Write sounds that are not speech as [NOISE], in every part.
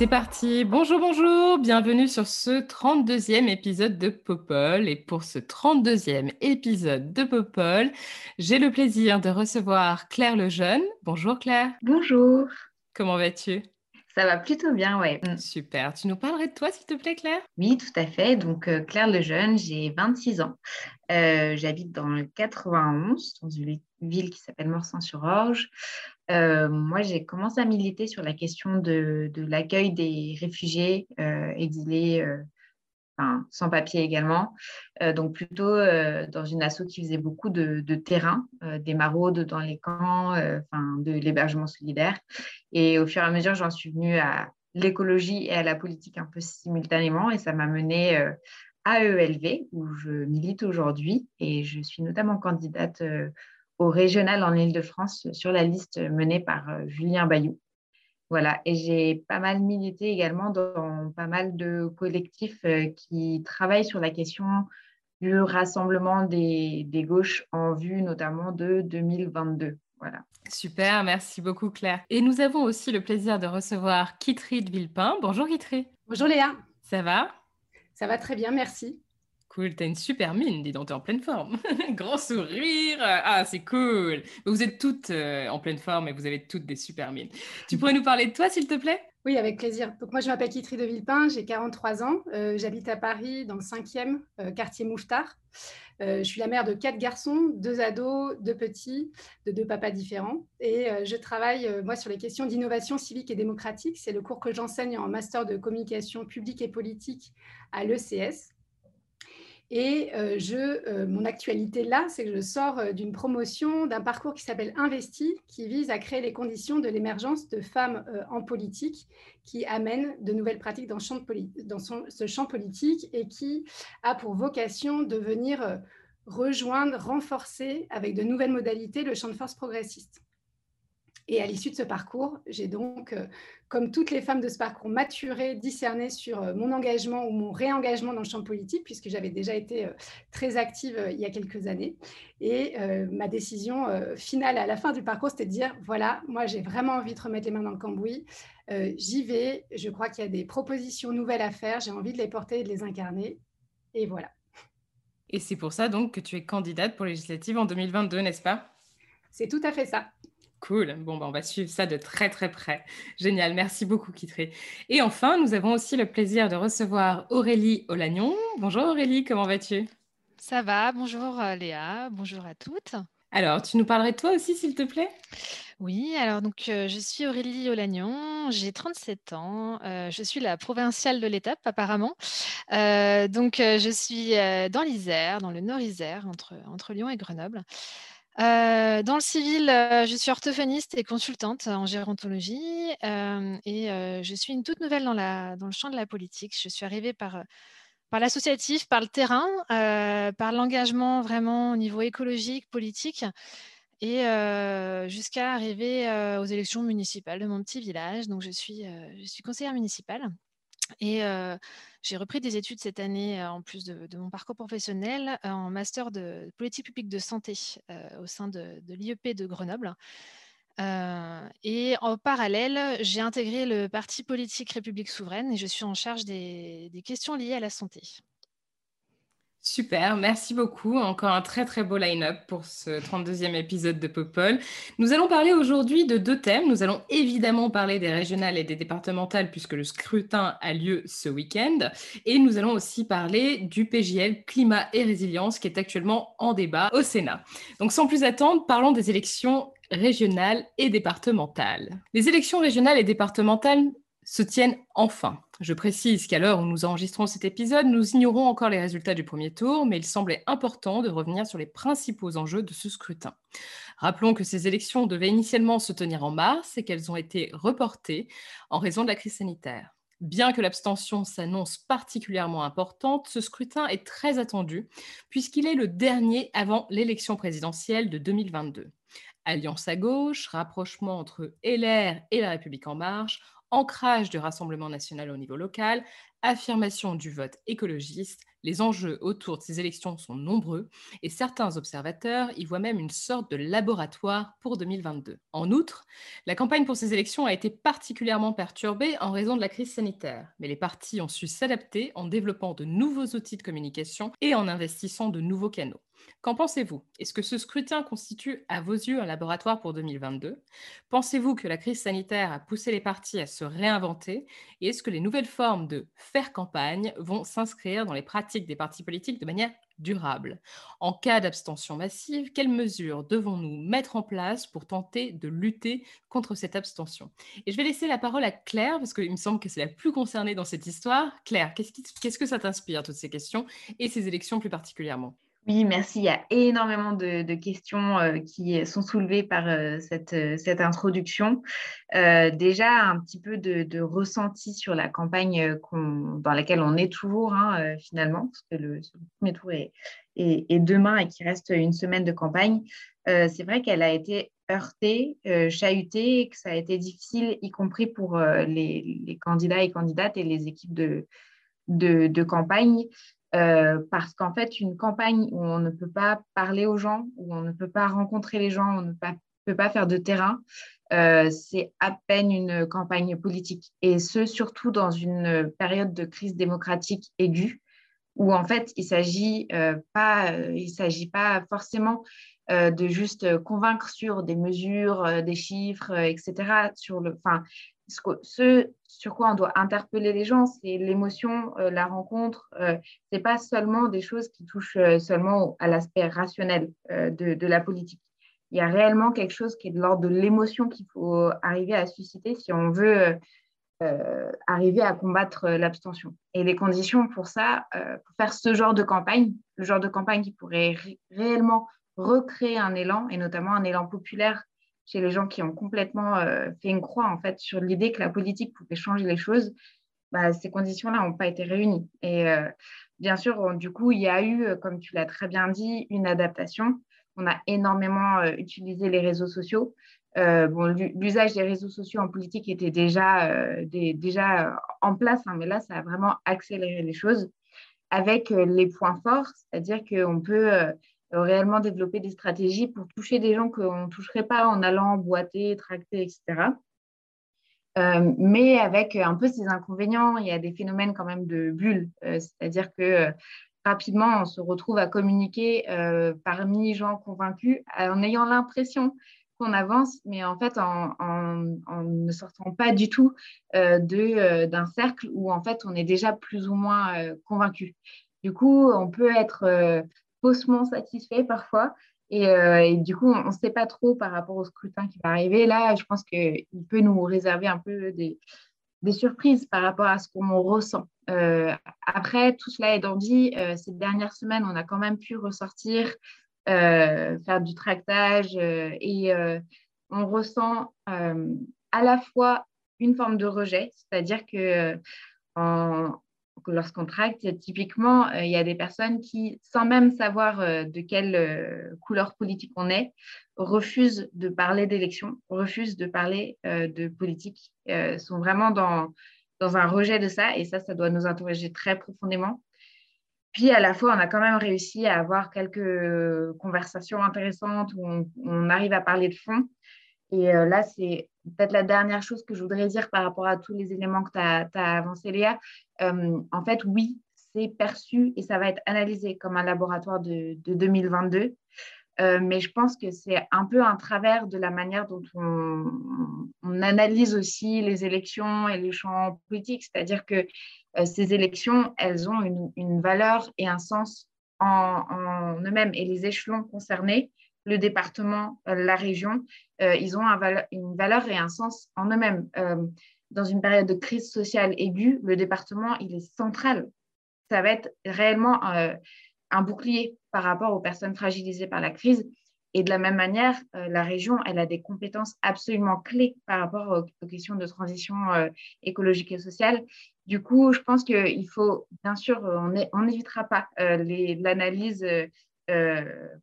c'est parti. Bonjour, bonjour. Bienvenue sur ce 32e épisode de Popol. Et pour ce 32e épisode de Popol, j'ai le plaisir de recevoir Claire Lejeune. Bonjour Claire. Bonjour, Comment vas-tu? Ça va plutôt bien, ouais. Mm. Super. Tu nous parlerais de toi, s'il te plaît, Claire? Oui, tout à fait. Donc, euh, Claire Lejeune, j'ai 26 ans. Euh, J'habite dans le 91, dans une ville qui s'appelle Morsan-sur-Orge. Euh, moi, j'ai commencé à militer sur la question de, l'accueil des réfugiés euh, exilés, euh, sans papier également. Donc, plutôt dans une asso qui faisait beaucoup de, terrain, des maraudes dans les camps, enfin, de l'hébergement solidaire. Et au fur et à mesure, j'en suis venue à l'écologie et à la politique un peu simultanément. Et ça m'a menée à ELV, où je milite aujourd'hui. Et je suis notamment candidate au régional en Ile-de-France sur la liste menée par euh, Julien Bayou. Voilà, et j'ai pas mal milité également dans pas mal de collectifs euh, qui travaillent sur la question du rassemblement des, des gauches en vue notamment de 2022. Voilà. Super, merci beaucoup Claire. Et nous avons aussi le plaisir de recevoir Kitry de Villepin. Bonjour Kitry. Bonjour Léa, Ça va? Ça va très bien, merci. Cool, t'as une super mine, dis donc, en pleine forme. [LAUGHS] Grand sourire, ah c'est cool. Vous êtes toutes euh, en pleine forme et vous avez toutes des super mines. Tu pourrais nous parler de toi, s'il te plaît? Oui, avec plaisir. Moi, je m'appelle Kitry de Villepin, j'ai 43 ans, Euh, j'habite à Paris dans le 5e euh, quartier Mouffetard. Je suis la mère de quatre garçons, deux ados, deux petits, de deux papas différents. Et je travaille, moi, sur les questions d'innovation civique et démocratique. C'est le cours que j'enseigne en master de communication publique et politique à l'ECS. Et euh, je, euh, mon actualité là, c'est que je sors euh, d'une promotion d'un parcours qui s'appelle Investi, qui vise à créer les conditions de l'émergence de femmes en politique, qui amènent de nouvelles pratiques dans, ce champ politique et qui a pour vocation de venir rejoindre, renforcer avec de nouvelles modalités le champ de force progressiste. Et à l'issue de ce parcours, j'ai donc, euh, comme toutes les femmes de ce parcours, maturé, discerné sur euh, mon engagement ou mon réengagement dans le champ politique, puisque j'avais déjà été euh, très active il y a quelques années. Et ma décision finale à la fin du parcours, c'était de dire, voilà, moi j'ai vraiment envie de remettre les mains dans le cambouis, Euh, j'y vais, je crois qu'il y a des propositions nouvelles à faire, j'ai envie de les porter et de les incarner. Et voilà, Et c'est pour ça donc que tu es candidate pour les législatives en 2022, n'est-ce pas? C'est tout à fait ça. Cool. Bon, ben, on va suivre ça de très très près. Génial. Merci beaucoup, Kitry. Et enfin, nous avons aussi le plaisir de recevoir Aurélie Olagnon. Bonjour Aurélie, comment vas-tu? Ça va, bonjour euh, Léa, bonjour à toutes. Alors, tu nous parlerais de toi aussi, s'il te plaît? Oui, alors donc euh, je suis Aurélie Olagnon, j'ai 37 ans, euh, je suis la provinciale de l'étape apparemment. Euh, donc je suis dans l'Isère, dans le Nord Isère, entre, entre Lyon et Grenoble. Euh, dans le civil, euh, je suis orthophoniste et consultante en gérontologie euh, et je suis une toute nouvelle dans, le champ de la politique. Je suis arrivée par, l'associatif, par le terrain, par l'engagement vraiment au niveau écologique, politique et jusqu'à arriver aux élections municipales de mon petit village. Donc je suis conseillère municipale. Et j'ai repris des études cette année, en plus de, mon parcours professionnel, en master de politique publique de santé au sein de, l'IEP de Grenoble. Et en parallèle, j'ai intégré le parti politique République souveraine et je suis en charge des questions liées à la santé. Super, merci beaucoup. Encore un très très beau line-up pour ce 32e épisode de Popol. Nous allons parler aujourd'hui de deux thèmes. Nous allons évidemment parler des régionales et des départementales puisque le scrutin a lieu ce week-end. Et nous allons aussi parler du PJL Climat et Résilience qui est actuellement en débat au Sénat. Donc sans plus attendre, parlons des élections régionales et départementales. Les élections régionales et départementales se tiennent enfin. Je précise qu'à l'heure où nous enregistrons cet épisode, nous ignorons encore les résultats du premier tour, mais il semblait important de revenir sur les principaux enjeux de ce scrutin. Rappelons que ces élections devaient initialement se tenir en mars et qu'elles ont été reportées en raison de la crise sanitaire. Bien que l'abstention s'annonce particulièrement importante, ce scrutin est très attendu puisqu'il est le dernier avant l'élection présidentielle de 2022. Alliance à gauche, rapprochement entre LR et la République en marche, ancrage du Rassemblement national au niveau local, affirmation du vote écologiste, les enjeux autour de ces élections sont nombreux et certains observateurs y voient même une sorte de laboratoire pour 2022. En outre, la campagne pour ces élections a été particulièrement perturbée en raison de la crise sanitaire, mais les partis ont su s'adapter en développant de nouveaux outils de communication et en investissant de nouveaux canaux. Qu'en pensez-vous? Est-ce que ce scrutin constitue à vos yeux un laboratoire pour 2022 Pensez-vous que la crise sanitaire a poussé les partis à se réinventer? Et est-ce que les nouvelles formes de faire campagne vont s'inscrire dans les pratiques des partis politiques de manière durable? En cas d'abstention massive, quelles mesures devons-nous mettre en place pour tenter de lutter contre cette abstention? Et je vais laisser la parole à Claire, parce qu'il me semble que c'est la plus concernée dans cette histoire. Claire, qu'est-ce que ça t'inspire, toutes ces questions, et ces élections plus particulièrement? Oui, merci. Il y a énormément de, questions euh, qui sont soulevées par euh, cette, euh, cette, introduction. déjà, un petit peu de, ressenti sur la campagne dans laquelle on est toujours, hein, finalement, parce que le, premier tour est, demain et qu'il reste une semaine de campagne. C'est vrai qu'elle a été heurtée, chahutée, que ça a été difficile, y compris pour les, candidats et candidates et les équipes de campagne. Euh, parce qu'en fait, une campagne où on ne peut pas parler aux gens, où on ne peut pas rencontrer les gens, on ne peut pas faire de terrain, euh, c'est à peine une campagne politique. Et ce, surtout dans une période de crise démocratique aiguë, où en fait, il ne s'agit, euh, pas, s'agit pas forcément de juste convaincre sur des mesures, des chiffres, etc. Sur le, ce sur quoi on doit interpeller les gens, c'est l'émotion, euh, la rencontre. Euh, ce n'est pas seulement des choses qui touchent euh, seulement à l'aspect rationnel de, la politique. Il y a réellement quelque chose qui est de l'ordre de l'émotion qu'il faut arriver à susciter si on veut arriver à combattre l'abstention. Et les conditions pour ça, pour faire ce genre de campagne, le genre de campagne qui pourrait réellement recréer un élan, et notamment un élan populaire chez les gens qui ont complètement euh, fait une croix en fait sur l'idée que la politique pouvait changer les choses, bah, ces conditions-là n'ont pas été réunies. Et euh, bien sûr, du coup, il y a eu, comme tu l'as très bien dit, une adaptation. On a énormément euh, utilisé les réseaux sociaux. bon, l'usage des réseaux sociaux en politique était déjà, déjà en place, hein, mais là, ça a vraiment accéléré les choses avec les points forts, c'est-à-dire qu'on peut euh, réellement développer des stratégies pour toucher des gens qu'on ne toucherait pas en allant boiter, tracter, etc. Euh, mais avec un peu ces inconvénients, il y a des phénomènes quand même de bulles, euh, c'est-à-dire que rapidement, on se retrouve à communiquer parmi gens convaincus en ayant l'impression qu'on avance, mais en fait en, en, ne sortant pas du tout d'un cercle où en fait on est déjà plus ou moins convaincu. Du coup, on peut être faussement satisfait parfois. Euh, et, du coup, on ne sait pas trop par rapport au scrutin qui va arriver. Là, je pense qu'il peut nous réserver un peu des, surprises par rapport à ce qu'on ressent. Euh, après, tout cela étant dit, euh, ces dernières semaines, on a quand même pu ressortir, faire du tractage et on ressent à la fois une forme de rejet, c'est-à-dire que lorsqu'on tracte, typiquement, euh, il y a des personnes qui, sans même savoir euh, de quelle euh, couleur politique on est, refusent de parler d'élection, refusent de parler de politique, sont vraiment dans, dans un rejet de ça. Et ça, ça doit nous interroger très profondément. Puis, à la fois, on a quand même réussi à avoir quelques conversations intéressantes où on, on arrive à parler de fond. Et là, c'est peut-être la dernière chose que je voudrais dire par rapport à tous les éléments que tu as, as avancés, Léa. Euh, en fait, oui, c'est perçu et ça va être analysé comme un laboratoire de, 2022. Euh, mais je pense que c'est un peu un travers de la manière dont on, analyse aussi les élections et les champs politiques. C'est-à-dire que euh, ces élections, elles ont une, valeur et un sens en, en eux-mêmes. Et les échelons concernés, le département, la région, ils ont une valeur et un sens en eux-mêmes. dans une période de crise sociale aiguë, le département, il est central. Ça va être réellement un bouclier par rapport aux personnes fragilisées par la crise. Et de la même manière, la région, elle a des compétences absolument clés par rapport aux, questions de transition écologique et sociale. Du coup, je pense qu'il faut, bien sûr, on n'évitera pas l'analyse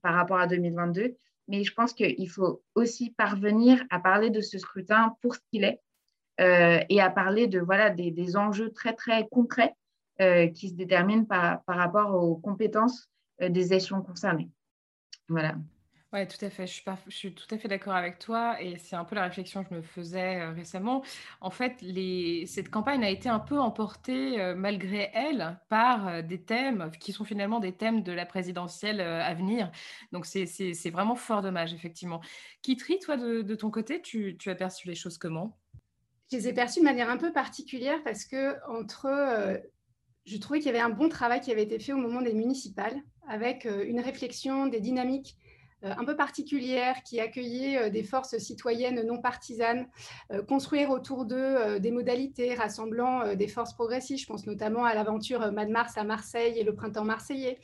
par rapport à 2022, mais je pense qu'il faut aussi parvenir à parler de ce scrutin pour ce qu'il est euh, et à parler de, voilà, des, enjeux très, très concrets euh, qui se déterminent par, par rapport aux compétences euh, des échelons concernés. Voilà. Oui, tout à fait. Je suis, tout à fait d'accord avec toi et c'est un peu la réflexion que je me faisais euh, récemment. En fait, cette campagne a été un peu emportée euh, malgré elle par euh, des thèmes qui sont finalement des thèmes de la présidentielle à venir. Donc c'est vraiment fort dommage, effectivement. Kitri, toi, de, ton côté, tu, tu, as perçu les choses comment? Je les ai perçues de manière un peu particulière parce que entre... je trouvais qu'il y avait un bon travail qui avait été fait au moment des municipales avec une réflexion des dynamiques un peu particulière qui accueillait euh, des forces citoyennes non partisanes, euh, construire autour d'eux des modalités rassemblant des forces progressistes. Je pense notamment à l'aventure Mad Mars à Marseille et le printemps marseillais,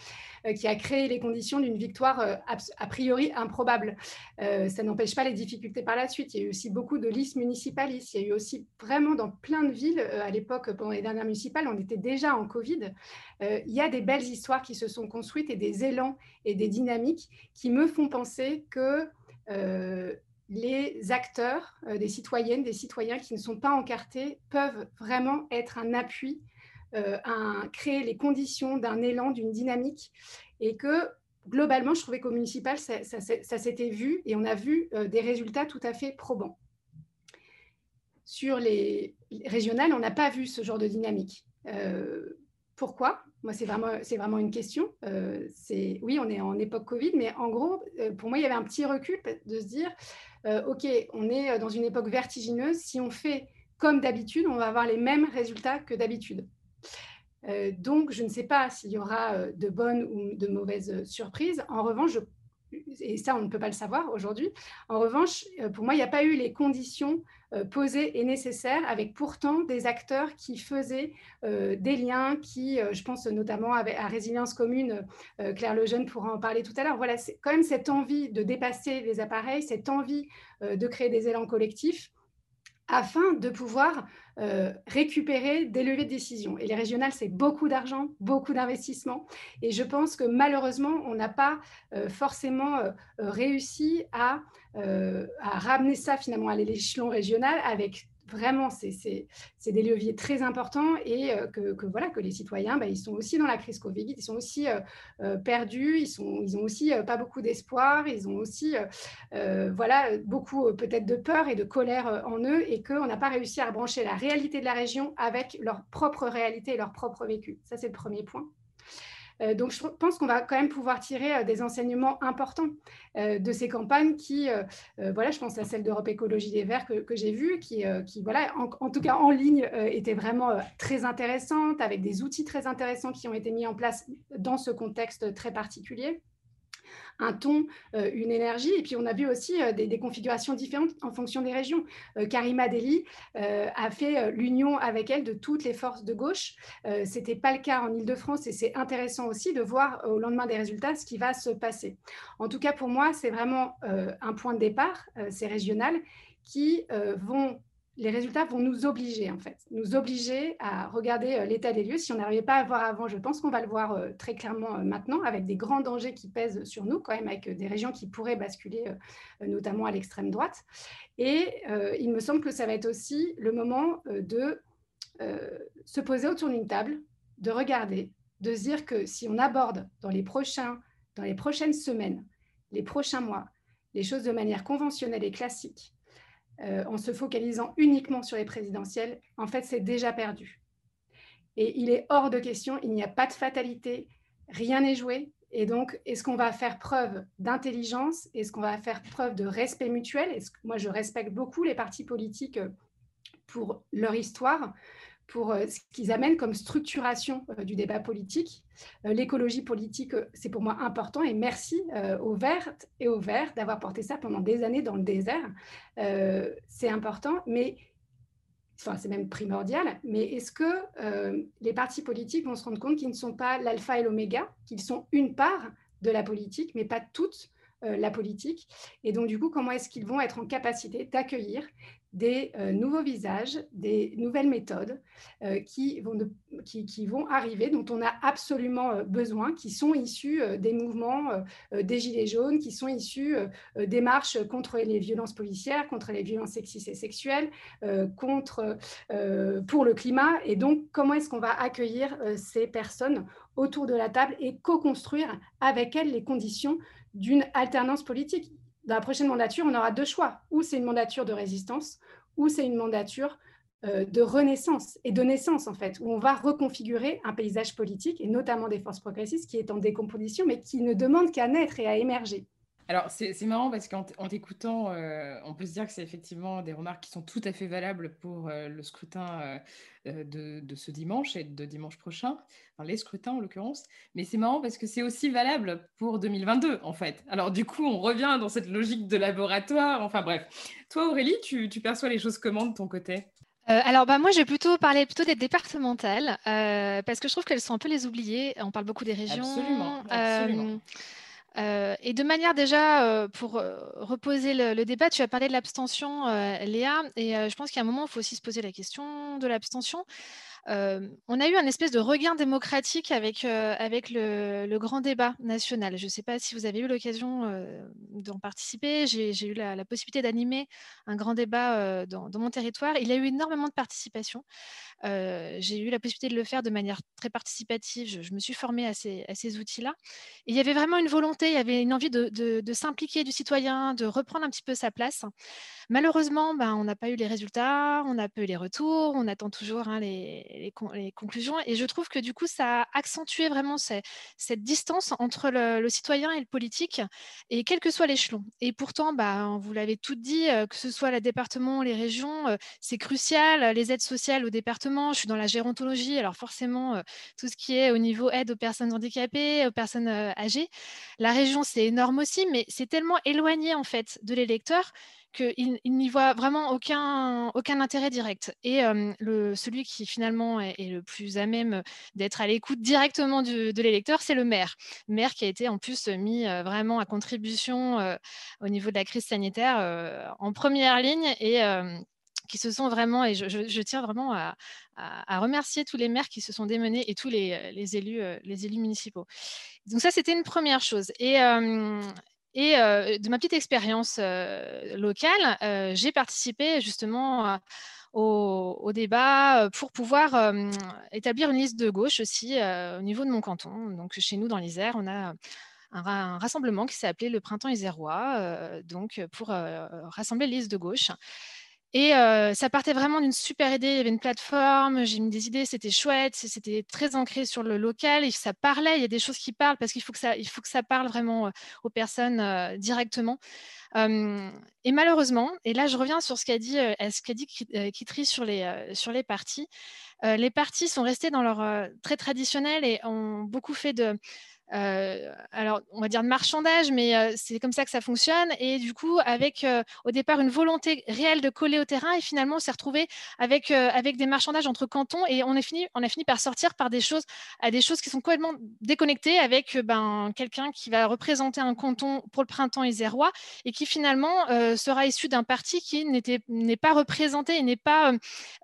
qui a créé les conditions d'une victoire a priori improbable. Ça n'empêche pas les difficultés par la suite. Il y a eu aussi beaucoup de listes municipalistes. Il y a eu aussi vraiment dans plein de villes, à l'époque, pendant les dernières municipales, on était déjà en Covid. Il y a des belles histoires qui se sont construites et des élans et des dynamiques qui me font penser que euh, les acteurs, euh, des citoyennes, des citoyens qui ne sont pas encartés, peuvent vraiment être un appui, euh, à créer les conditions d'un élan, d'une dynamique, et que globalement, je trouvais qu'au municipal, ça, s'était vu, et on a vu des résultats tout à fait probants. Sur les régionales, on n'a pas vu ce genre de dynamique. pourquoi? Moi, c'est vraiment, vraiment une question. Euh, c'est, oui, on est en époque Covid, mais en gros, euh, pour moi, il y avait un petit recul de se dire, euh, OK, on est dans une époque vertigineuse. Si on fait comme d'habitude, on va avoir les mêmes résultats que d'habitude. Donc, je ne sais pas s'il y aura de bonnes ou de mauvaises surprises. En revanche, et ça, on ne peut pas le savoir aujourd'hui. En revanche, euh, pour moi, il n'y a pas eu les conditions euh, posées et nécessaires, avec pourtant des acteurs qui faisaient euh, des liens, qui, je pense notamment à Résilience Commune, Claire Lejeune pourra en parler tout à l'heure. Voilà, c'est quand même cette envie de dépasser les appareils, cette envie de créer des élans collectifs afin de pouvoir euh, récupérer des levées de décision. Et les régionales, c'est beaucoup d'argent, beaucoup d'investissement. Et je pense que malheureusement, on n'a pas euh, forcément euh, réussi à, à, ramener ça finalement à l'échelon régional avec vraiment, c'est des leviers très importants et euh, que, voilà, que les citoyens, bah, ils sont aussi dans la crise Covid, ils sont aussi euh, euh, perdus, ils, sont, ils ont aussi pas beaucoup d'espoir, ils ont aussi voilà, beaucoup peut-être de peur et de colère en eux et qu'on n'a pas réussi à brancher la réalité de la région avec leur propre réalité et leur propre vécu. Ça, c'est le premier point. Euh, donc, je pense qu'on va quand même pouvoir tirer euh, des enseignements importants euh, de ces campagnes qui, voilà, je pense à celle d'Europe Écologie des Verts que, j'ai vue, qui, voilà, en, tout cas en ligne, était vraiment très intéressante, avec des outils très intéressants qui ont été mis en place dans ce contexte très particulier un ton, euh, une énergie. Et puis, on a vu aussi euh, des, configurations différentes en fonction des régions. Euh, Karima Deli a fait l'union avec elle de toutes les forces de gauche. Ce n'était pas le cas en Ile-de-France et c'est intéressant aussi de voir au lendemain des résultats ce qui va se passer. En tout cas, pour moi, c'est vraiment un point de départ, ces régionales, qui vont les résultats vont nous obliger, en fait, nous obliger à regarder euh, l'état des lieux. Si on n'arrivait pas à voir avant, je pense qu'on va le voir euh, très clairement euh, maintenant, avec des grands dangers qui pèsent sur nous, quand même, avec des régions qui pourraient basculer, notamment à l'extrême droite. Et il me semble que ça va être aussi le moment de se poser autour d'une table, de regarder, de dire que si on aborde dans les, prochains, dans les prochaines semaines, les prochains mois, les choses de manière conventionnelle et classique, euh, en se focalisant uniquement sur les présidentielles, en fait, c'est déjà perdu. Et il est hors de question, il n'y a pas de fatalité, rien n'est joué. Et donc, est-ce qu'on va faire preuve d'intelligence? Est-ce qu'on va faire preuve de respect mutuel? Moi, je respecte beaucoup les partis politiques pour leur histoire, pour euh, ce qu'ils amènent comme structuration euh, du débat politique. Euh, l'écologie politique, c'est pour moi important et merci aux Vertes et aux Verts d'avoir porté ça pendant des années dans le désert. c'est important, mais enfin c'est même primordial, mais est-ce que les partis politiques vont se rendre compte qu'ils ne sont pas l'alpha et l'oméga, qu'ils sont une part de la politique, mais pas toute la politique? Et donc du coup, comment est-ce qu'ils vont être en capacité d'accueillir des euh, nouveaux visages, des nouvelles méthodes euh, qui, vont qui, vont arriver, dont on a absolument euh, besoin, qui sont issus des mouvements des Gilets jaunes, qui sont issus des marches contre les violences policières, contre les violences sexistes et sexuelles, contre, pour le climat. Et donc, comment est-ce qu'on va accueillir ces personnes autour de la table et co-construire avec elles les conditions d'une alternance politique? Dans la prochaine mandature, on aura deux choix. Ou c'est une mandature de résistance, ou c'est une mandature euh, de renaissance et de naissance, en fait, où on va reconfigurer un paysage politique, et notamment des forces progressistes, qui est en décomposition, mais qui ne demande qu'à naître et à émerger. Alors, c'est marrant parce qu'en t'écoutant, euh, on peut se dire que c'est effectivement des remarques qui sont tout à fait valables pour euh, le scrutin euh, de, ce dimanche et de dimanche prochain, enfin, les scrutins en l'occurrence. Mais c'est marrant parce que c'est aussi valable pour 2022, en fait. Alors, du coup, on revient dans cette logique de laboratoire. Enfin, bref. Toi, Aurélie, tu, perçois les choses comment de ton côté? Alors bah, moi, je vais plutôt parler plutôt des départementales parce que je trouve qu'elles sont un peu les oubliées. On parle beaucoup des régions. Absolument. absolument. Euh, et de manière déjà, euh, pour euh, reposer le, débat, tu as parlé de l'abstention, Léa, et je pense qu'à un moment, il faut aussi se poser la question de l'abstention. On a eu un espèce de regain démocratique avec, avec le, grand débat national. Je ne sais pas si vous avez eu l'occasion d'en participer. J'ai eu la, possibilité d'animer un grand débat dans, mon territoire. Il y a eu énormément de participation. J'ai eu la possibilité de le faire de manière très participative. Je, me suis formée à ces, à ces outils-là. Il y avait vraiment une volonté, il y avait une envie de, de, s'impliquer du citoyen, de reprendre un petit peu sa place. Malheureusement, ben, on n'a pas eu les résultats, on n'a pas eu les retours, on attend toujours hein, les, les, conclusions. Et je trouve que du coup, ça a accentué vraiment cette, distance entre le, citoyen et le politique, et quel que soit l'échelon. Et pourtant, ben, vous l'avez tout dit, que ce soit le département, les régions, c'est crucial. Les aides sociales au département, je suis dans la gérontologie, alors forcément, euh, tout ce qui est au niveau aide aux personnes handicapées, aux personnes euh, âgées. La région, c'est énorme aussi, mais c'est tellement éloigné en fait de l'électeur qu'il n'y voit vraiment aucun, aucun intérêt direct. Et celui qui finalement est, le plus à même d'être à l'écoute directement de l'électeur, c'est le maire. maire qui a été en plus mis vraiment à contribution au niveau de la crise sanitaire en première ligne et qui se sont vraiment, et je, tiens vraiment à, remercier tous les maires qui se sont démenés et tous les, élus, les élus municipaux. Donc ça, c'était une première chose. Et, et de ma petite expérience locale, j'ai participé justement au, débat pour pouvoir établir une liste de gauche aussi au niveau de mon canton. Donc chez nous, dans l'Isère, on a un, rassemblement qui s'est appelé le Printemps isérois, donc pour rassembler les listes de gauche. Et ça partait vraiment d'une super idée. Il y avait une plateforme, j'ai mis des idées, c'était chouette, c'était très ancré sur le local et ça parlait. Il y a des choses qui parlent parce qu'il faut que ça, faut que ça parle vraiment aux personnes directement. et malheureusement, et là je reviens sur ce qu'a dit, ce qu'a dit Kitri sur les, sur les partis. les partis sont restés dans leur très traditionnel et ont beaucoup fait de euh, alors, on va dire de marchandage, mais euh, c'est comme ça que ça fonctionne. Et du coup, avec euh, au départ une volonté réelle de coller au terrain, et finalement, on s'est retrouvé avec, avec des marchandages entre cantons, et on, est fini, on a fini par sortir par des choses, à des choses qui sont complètement déconnectées, avec ben, quelqu'un qui va représenter un canton pour le printemps isérois, et qui finalement sera issu d'un parti qui n'est pas représenté et n'est pas,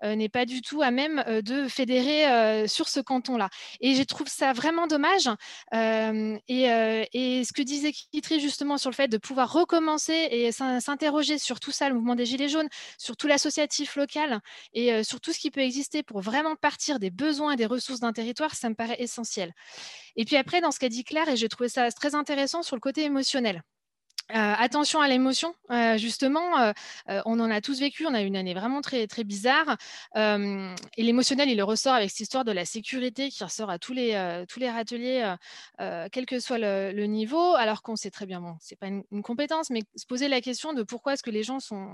n'est pas du tout à même de fédérer sur ce canton-là. Et je trouve ça vraiment dommage. Euh, et, ce que disait Kitri justement sur le fait de pouvoir recommencer et s'interroger sur tout ça, le mouvement des Gilets jaunes, sur tout l'associatif local et euh, sur tout ce qui peut exister pour vraiment partir des besoins et des ressources d'un territoire, ça me paraît essentiel. Et puis après, dans ce qu'a dit Claire, et j'ai trouvé ça très intéressant sur le côté émotionnel. Euh, attention à l'émotion, euh, justement, euh, on en a tous vécu, on a eu une année vraiment très, très bizarre. et l'émotionnel, il ressort avec cette histoire de la sécurité qui ressort à tous les, tous les râteliers, quel que soit le, niveau, alors qu'on sait très bien, bon, ce n'est pas une, compétence, mais se poser la question de pourquoi est-ce que les gens sont,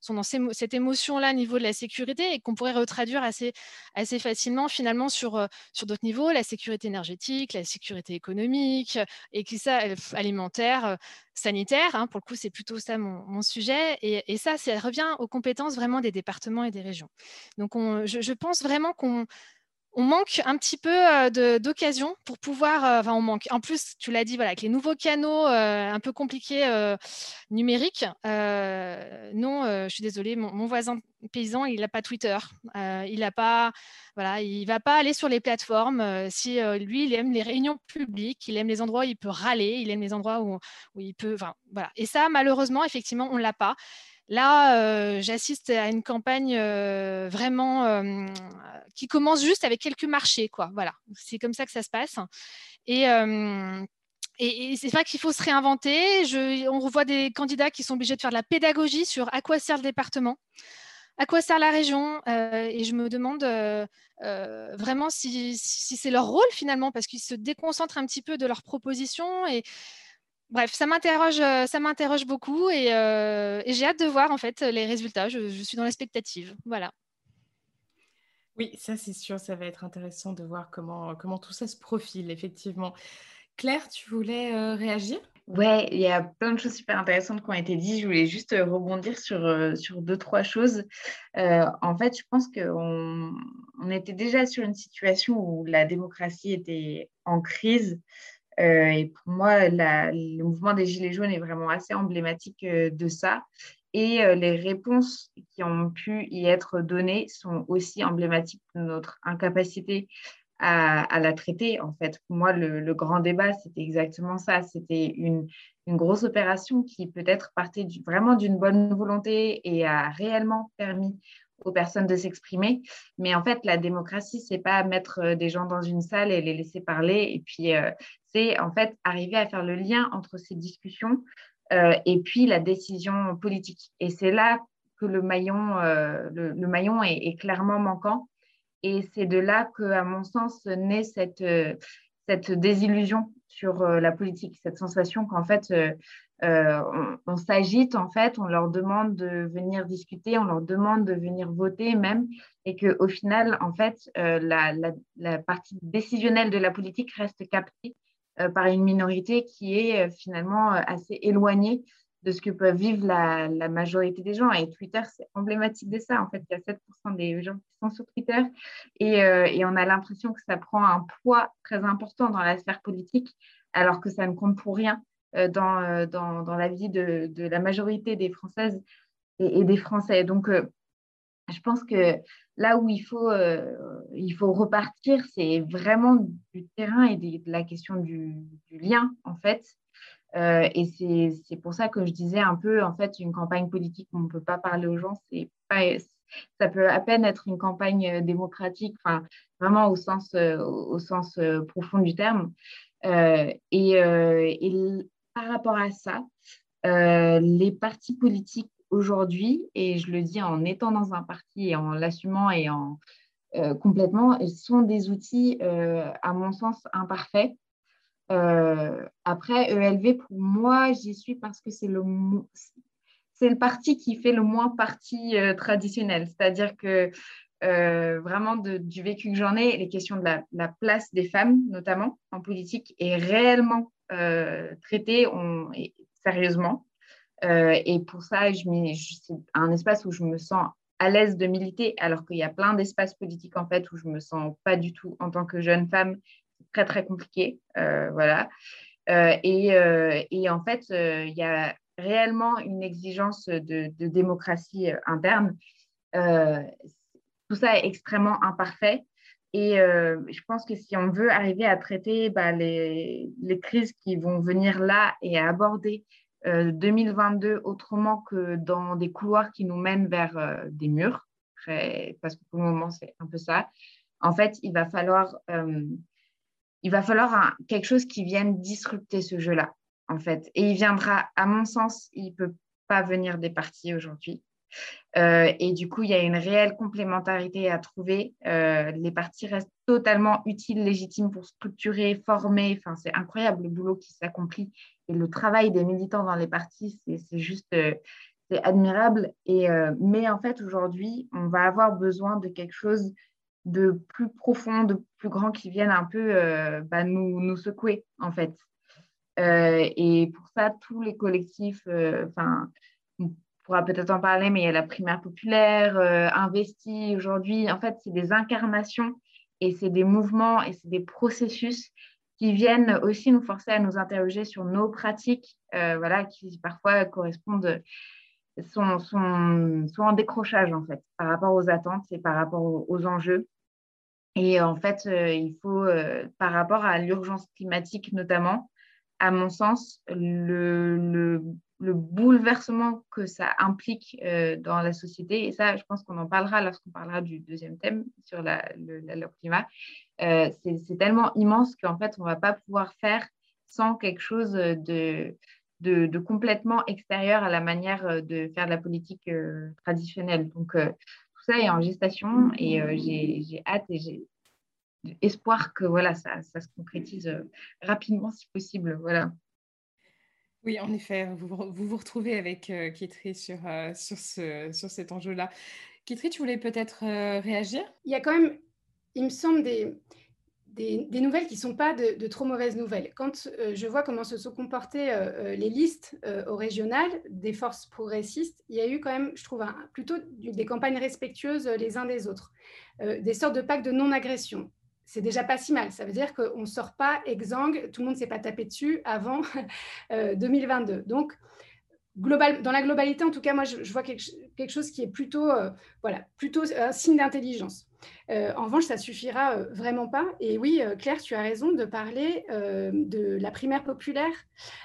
sont dans cette émotion-là au niveau de la sécurité et qu'on pourrait retraduire assez, assez facilement finalement sur, sur d'autres niveaux, la sécurité énergétique, la sécurité économique, et qui ça, alimentaire sanitaire. Hein, pour le coup, c'est plutôt ça mon, sujet. Et, ça, ça revient aux compétences vraiment des départements et des régions. Donc, je, pense vraiment qu'on on manque un petit peu d'occasion pour pouvoir. Enfin, on manque. En plus, tu l'as dit, voilà, avec les nouveaux canaux un peu compliqués numériques. non, je suis désolée, mon, voisin paysan, il n'a pas Twitter. il n'a pas. Voilà, il va pas aller sur les plateformes. si lui, il aime les réunions publiques, il aime les endroits où il peut râler, il aime les endroits où, où il peut. Enfin, voilà. Et ça, malheureusement, effectivement, on l'a pas. Là, euh, j'assiste à une campagne euh, vraiment euh, qui commence juste avec quelques marchés, quoi. Voilà, c'est comme ça que ça se passe. Et, c'est vrai qu'il faut se réinventer. on revoit des candidats qui sont obligés de faire de la pédagogie sur à quoi sert le département, à quoi sert la région. et je me demande vraiment si, c'est leur rôle finalement, parce qu'ils se déconcentrent un petit peu de leurs propositions Bref, ça m'interroge, euh, ça m'interroge beaucoup euh, et, j'ai hâte de voir en fait les résultats. Je, suis dans l'expectative. Voilà. Oui, ça c'est sûr, ça va être intéressant de voir comment, comment tout ça se profile, effectivement. Claire, tu voulais euh, réagir? Ouais, il y a plein de choses super intéressantes qui ont été dites. Je voulais juste rebondir sur, sur deux, trois choses. en fait, je pense qu'on on était déjà sur une situation où la démocratie était en crise. Euh, et pour moi, le mouvement des Gilets jaunes est vraiment assez emblématique euh, de ça. Et euh, les réponses qui ont pu y être données sont aussi emblématiques de notre incapacité à, la traiter. En fait, pour moi, le, grand débat, c'était exactement ça. C'était une, grosse opération qui peut-être partait vraiment d'une bonne volonté et a réellement permis aux personnes de s'exprimer. Mais en fait, la démocratie, c'est pas mettre des gens dans une salle et les laisser parler et puis c'est en fait arriver à faire le lien entre ces discussions euh, et puis la décision politique. Et c'est là que le maillon, euh, le, maillon est, clairement manquant. Et c'est de là que, à mon sens, naît cette, cette désillusion sur euh, la politique, cette sensation qu'en fait, on, s'agite, en fait, on leur demande de venir discuter, on leur demande de venir voter même, et qu'au final, en fait, la, la, partie décisionnelle de la politique reste captée euh, par une minorité qui est euh, finalement euh, assez éloignée de ce que peuvent vivre la, majorité des gens. Et Twitter, c'est emblématique de ça. En fait, il y a 7% des gens qui sont sur Twitter et, on a l'impression que ça prend un poids très important dans la sphère politique, alors que ça ne compte pour rien dans, la vie de, la majorité des Françaises et, et des Français. Donc, je pense que là où il faut, euh, il faut repartir, c'est vraiment du terrain et de, la question du, lien, en fait. Euh, et c'est pour ça que je disais un peu, en fait, une campagne politique, on ne peut pas parler aux gens, pas, ça peut à peine être une campagne démocratique, enfin, vraiment au sens, au sens profond du terme. Euh, et, par rapport à ça, les partis politiques aujourd'hui, et je le dis en étant dans un parti et en l'assumant et en euh, complètement, sont des outils, euh, à mon sens, imparfaits. Euh, après, ELV, pour moi, j'y suis parce que c'est le, parti qui fait le moins parti traditionnel. C'est-à-dire que vraiment du vécu que j'en ai, les questions de la, la, place des femmes, notamment en politique, est réellement traitée on, sérieusement. Euh, et pour ça, c'est un espace où je me sens à l'aise de militer, alors qu'il y a plein d'espaces politiques en fait où je me sens pas du tout en tant que jeune femme. C'est très très compliqué, euh, voilà. Euh, et, en fait, il y a réellement une exigence de, démocratie interne. tout ça est extrêmement imparfait. Et je pense que si on veut arriver à traiter bah, les, crises qui vont venir là et à aborder 2022 euh, autrement que dans des couloirs qui nous mènent vers euh, des murs, parce que pour le moment, c'est un peu ça. En fait, il va falloir, euh, il va falloir quelque chose qui vienne disrupter ce jeu-là, en fait. Et il viendra, à mon sens, il ne peut pas venir des partis aujourd'hui. et du coup, il y a une réelle complémentarité à trouver. les partis restent totalement utiles, légitimes pour structurer, former. Enfin, c'est incroyable le boulot qui s'accomplit et le travail des militants dans les partis, c'est juste euh, c'est admirable. Et, euh, mais en fait, aujourd'hui, on va avoir besoin de quelque chose de plus profond, de plus grand qui vienne un peu euh, bah, nous, secouer, en fait. et pour ça, tous les collectifs, enfin, on pourra peut-être en parler, mais il y a la primaire populaire, Investi aujourd'hui. En fait, c'est des incarnations et c'est des mouvements et c'est des processus qui viennent aussi nous forcer à nous interroger sur nos pratiques, voilà, qui parfois correspondent sont, sont, en décrochage en fait par rapport aux attentes et par rapport aux, enjeux. Et en fait, euh, il faut, euh, par rapport à l'urgence climatique notamment, à mon sens, le, le, le bouleversement que ça implique euh, dans la société, et ça, je pense qu'on en parlera lorsqu'on parlera du deuxième thème sur la, le, le climat, c'est tellement immense qu'en fait, on ne va pas pouvoir faire sans quelque chose de, de, complètement extérieur à la manière euh, de faire de la politique euh, traditionnelle. Donc, euh, tout ça est en gestation et j'ai hâte et j'ai espoir que voilà, ça, ça se concrétise rapidement si possible. Voilà. Oui, en effet, vous vous, vous retrouvez avec euh, sur, sur, ce, sur cet enjeu-là. Kitri, tu voulais peut-être réagir? Il y a quand même, il me semble, des, des, nouvelles qui ne sont pas de, trop mauvaises nouvelles. Quand euh, je vois comment se sont comportées euh, euh, les listes au régional des forces progressistes, il y a eu quand même, je trouve, plutôt des campagnes respectueuses les uns des autres, des sortes de pactes de non-agression. C'est déjà pas si mal. Ça veut dire qu'on ne sort pas exsangue, tout le monde ne s'est pas tapé dessus avant [LAUGHS] 2022. Donc, global, dans la globalité, en tout cas, moi, je, vois quelque, quelque, chose qui est plutôt, voilà, plutôt un signe d'intelligence. Euh, en revanche, ça suffira euh, vraiment pas. Et oui, euh, Claire, tu as raison de parler de la primaire populaire,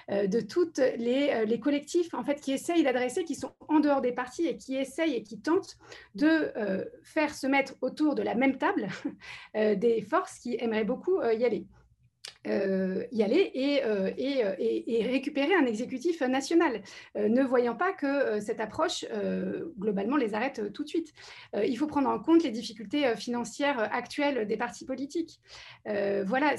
de tous les, collectifs en fait qui essayent d'adresser, qui sont en dehors des partis et qui essayent et qui tentent de faire se mettre autour de la même table [LAUGHS] des forces qui aimeraient beaucoup y aller. Euh, y aller et, euh, euh, et, et, récupérer un exécutif national, ne voyant pas que cette approche, globalement, les arrête tout de suite. il faut prendre en compte les difficultés financières actuelles des partis politiques. voilà,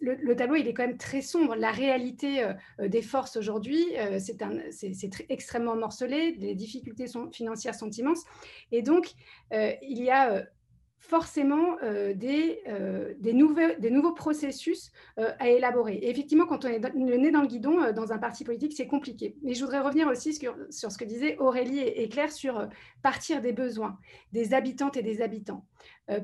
le, tableau, il est quand même très sombre. La réalité des forces aujourd'hui, c'est extrêmement morcelé, les difficultés sont, financières sont immenses. Et donc, il y a forcément euh, des, euh, des, nouveaux, processus euh, à élaborer. Et effectivement, quand on est le nez dans le guidon dans un parti politique, c'est compliqué. Mais je voudrais revenir aussi sur, sur ce que disaient Aurélie et, Claire sur partir des besoins des habitantes et des habitants.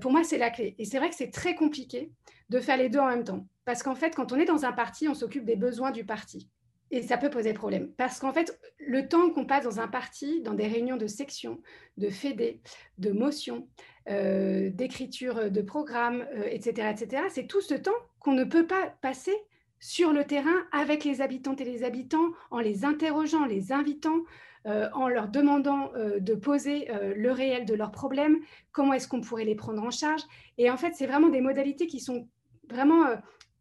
pour moi, c'est la clé. Et c'est vrai que c'est très compliqué de faire les deux en même temps. Parce qu'en fait, quand on est dans un parti, on s'occupe des besoins du parti. Et ça peut poser problème. Parce qu'en fait, le temps qu'on passe dans un parti, dans des réunions de section, de fédé, de motion, euh, d'écriture de programmes, etc., euh, etc., c'est tout ce temps qu'on ne peut pas passer sur le terrain avec les habitantes et les habitants, en les interrogeant, les invitant, euh, en leur demandant de poser le réel de leurs problèmes, comment est-ce qu'on pourrait les prendre en charge. Et en fait, c'est vraiment des modalités qui sont vraiment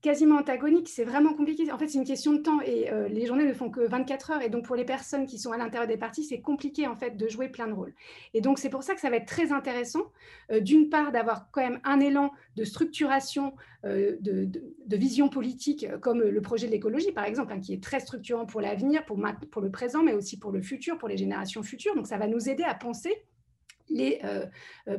quasiment antagonique, c'est vraiment compliqué. En fait, c'est une question de temps et euh, les journées ne font que 24 heures. Et donc, pour les personnes qui sont à l'intérieur des partis, c'est compliqué en fait de jouer plein de rôles. Et donc, c'est pour ça que ça va être très intéressant, euh, d'une part, d'avoir quand même un élan de structuration, euh, de, vision politique, comme le projet de l'écologie, par exemple, hein, qui est très structurant pour l'avenir, pour, pour le présent, mais aussi pour le futur, pour les générations futures. Donc, ça va nous aider à penser les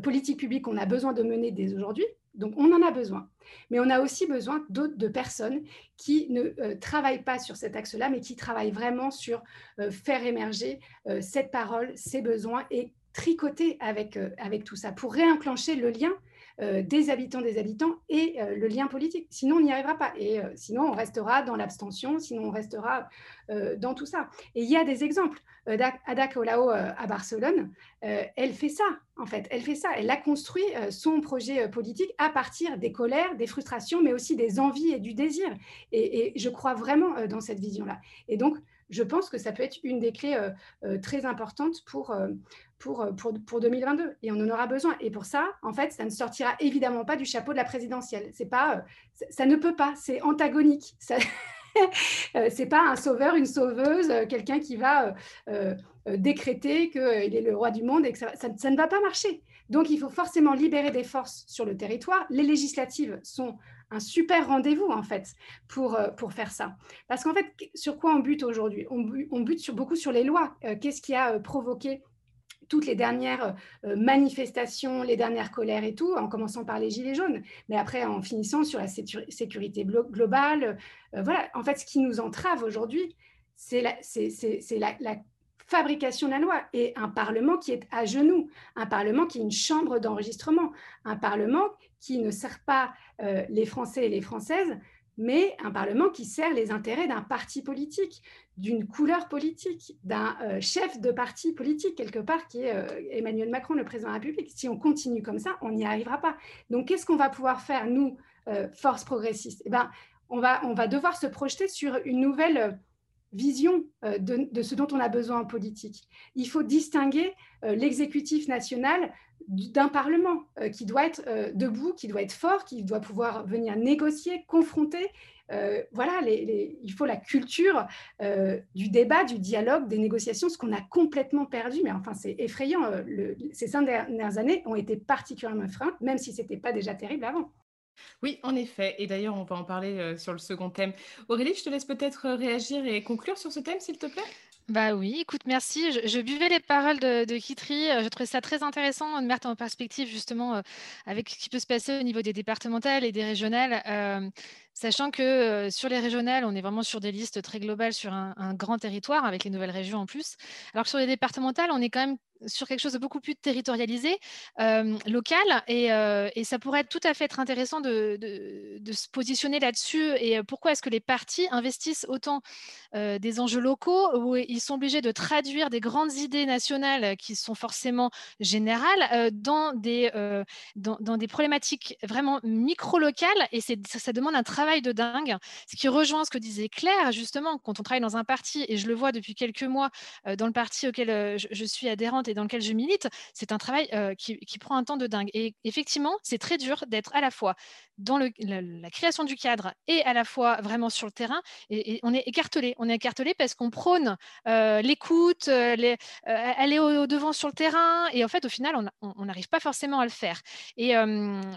politiques publiques qu'on a besoin de mener dès aujourd'hui donc, on en a besoin. Mais on a aussi besoin d'autres personnes qui ne euh, travaillent pas sur cet axe-là, mais qui travaillent vraiment sur euh, faire émerger euh, cette parole, ces besoins et tricoter avec tout ça pour réenclencher le lien euh, des habitants des habitants et euh, le lien politique. Sinon, on n'y arrivera pas. Et euh, sinon, on restera dans l'abstention, sinon on restera dans tout ça. Et il y a des exemples. Ada Colau à Barcelone, elle fait ça, en fait. Elle fait ça. Elle a construit son projet politique à partir des colères, des frustrations, mais aussi des envies et du désir. Et, et je crois vraiment dans cette vision-là. Et donc, je pense que ça peut être une des clés très importantes pour, euh, pour, pour, 2022 et on en aura besoin. Et pour ça, en fait, ça ne sortira évidemment pas du chapeau de la présidentielle. C'est pas, euh, ça ne peut pas, c'est antagonique. [LAUGHS] Ça... Euh, c'est pas un sauveur, une sauveuse, quelqu'un qui va décréter qu'il est le roi du monde et que ça, ça, ne va pas marcher. Donc, il faut forcément libérer des forces sur le territoire. Les législatives sont un super rendez-vous, en fait, pour, pour faire ça. Parce qu'en fait, sur quoi on bute aujourd'hui? On, bute sur, beaucoup sur les lois. Qu'est-ce qui a provoqué toutes les dernières manifestations, les dernières colères et tout, en commençant par les Gilets jaunes, mais après en finissant sur la sécurité globale. voilà, en fait, ce qui nous entrave aujourd'hui, c'est la fabrication de la loi et un Parlement qui est à genoux, un Parlement qui est une chambre d'enregistrement, un Parlement qui ne sert pas euh, les Français et les Françaises, mais un Parlement qui sert les intérêts d'un parti politique, d'une couleur politique, d'un euh, chef de parti politique, quelque part, qui est euh, Emmanuel Macron, le président de la République. Si on continue comme ça, on n'y arrivera pas. Donc, qu'est-ce qu'on va pouvoir faire, nous, force progressiste eh ben, on, va, on va devoir se projeter sur une nouvelle vision euh, de, ce dont on a besoin en politique. Il faut distinguer euh, l'exécutif national d'un Parlement euh, qui doit être debout, qui doit être fort, qui doit pouvoir venir négocier, confronter. voilà, il faut la culture du débat, du dialogue, des négociations, ce qu'on a complètement perdu. Mais enfin, c'est effrayant. ces cinq dernières années ont été particulièrement effrayantes, même si ce n'était pas déjà terrible avant. Oui, en effet. Et d'ailleurs, on va en parler euh, sur le second thème. Aurélie, je te laisse peut-être euh, réagir et conclure sur ce thème, s'il te plaît? Bah oui, écoute, merci. Je, buvais les paroles de, de Kitri. Euh, je trouvais ça très intéressant de mettre en perspective justement avec ce qui peut se passer au niveau des départementales et des régionales. Sachant que sur les régionales, on est vraiment sur des listes très globales sur un, grand territoire avec les nouvelles régions en plus. Alors que sur les départementales, on est quand même sur quelque chose de beaucoup plus territorialisé, local, et, ça pourrait tout à fait être intéressant de, se positionner là-dessus. Et pourquoi est-ce que les partis investissent autant des enjeux locaux où ils sont obligés de traduire des grandes idées nationales qui sont forcément générales dans, des, dans, des problématiques vraiment micro-locales Et ça demande un travail de dingue, ce qui rejoint ce que disait Claire, justement, quand on travaille dans un parti, et je le vois depuis quelques mois dans le parti auquel je suis adhérente et dans lequel je milite, c'est un travail qui, prend un temps de dingue. Et effectivement, c'est très dur d'être à la fois dans la, création du cadre et à la fois vraiment sur le terrain. Et, on est écartelé. On est écartelé parce qu'on prône l'écoute, aller au, devant sur le terrain. Et en fait, au final, on n'arrive pas forcément à le faire. Et,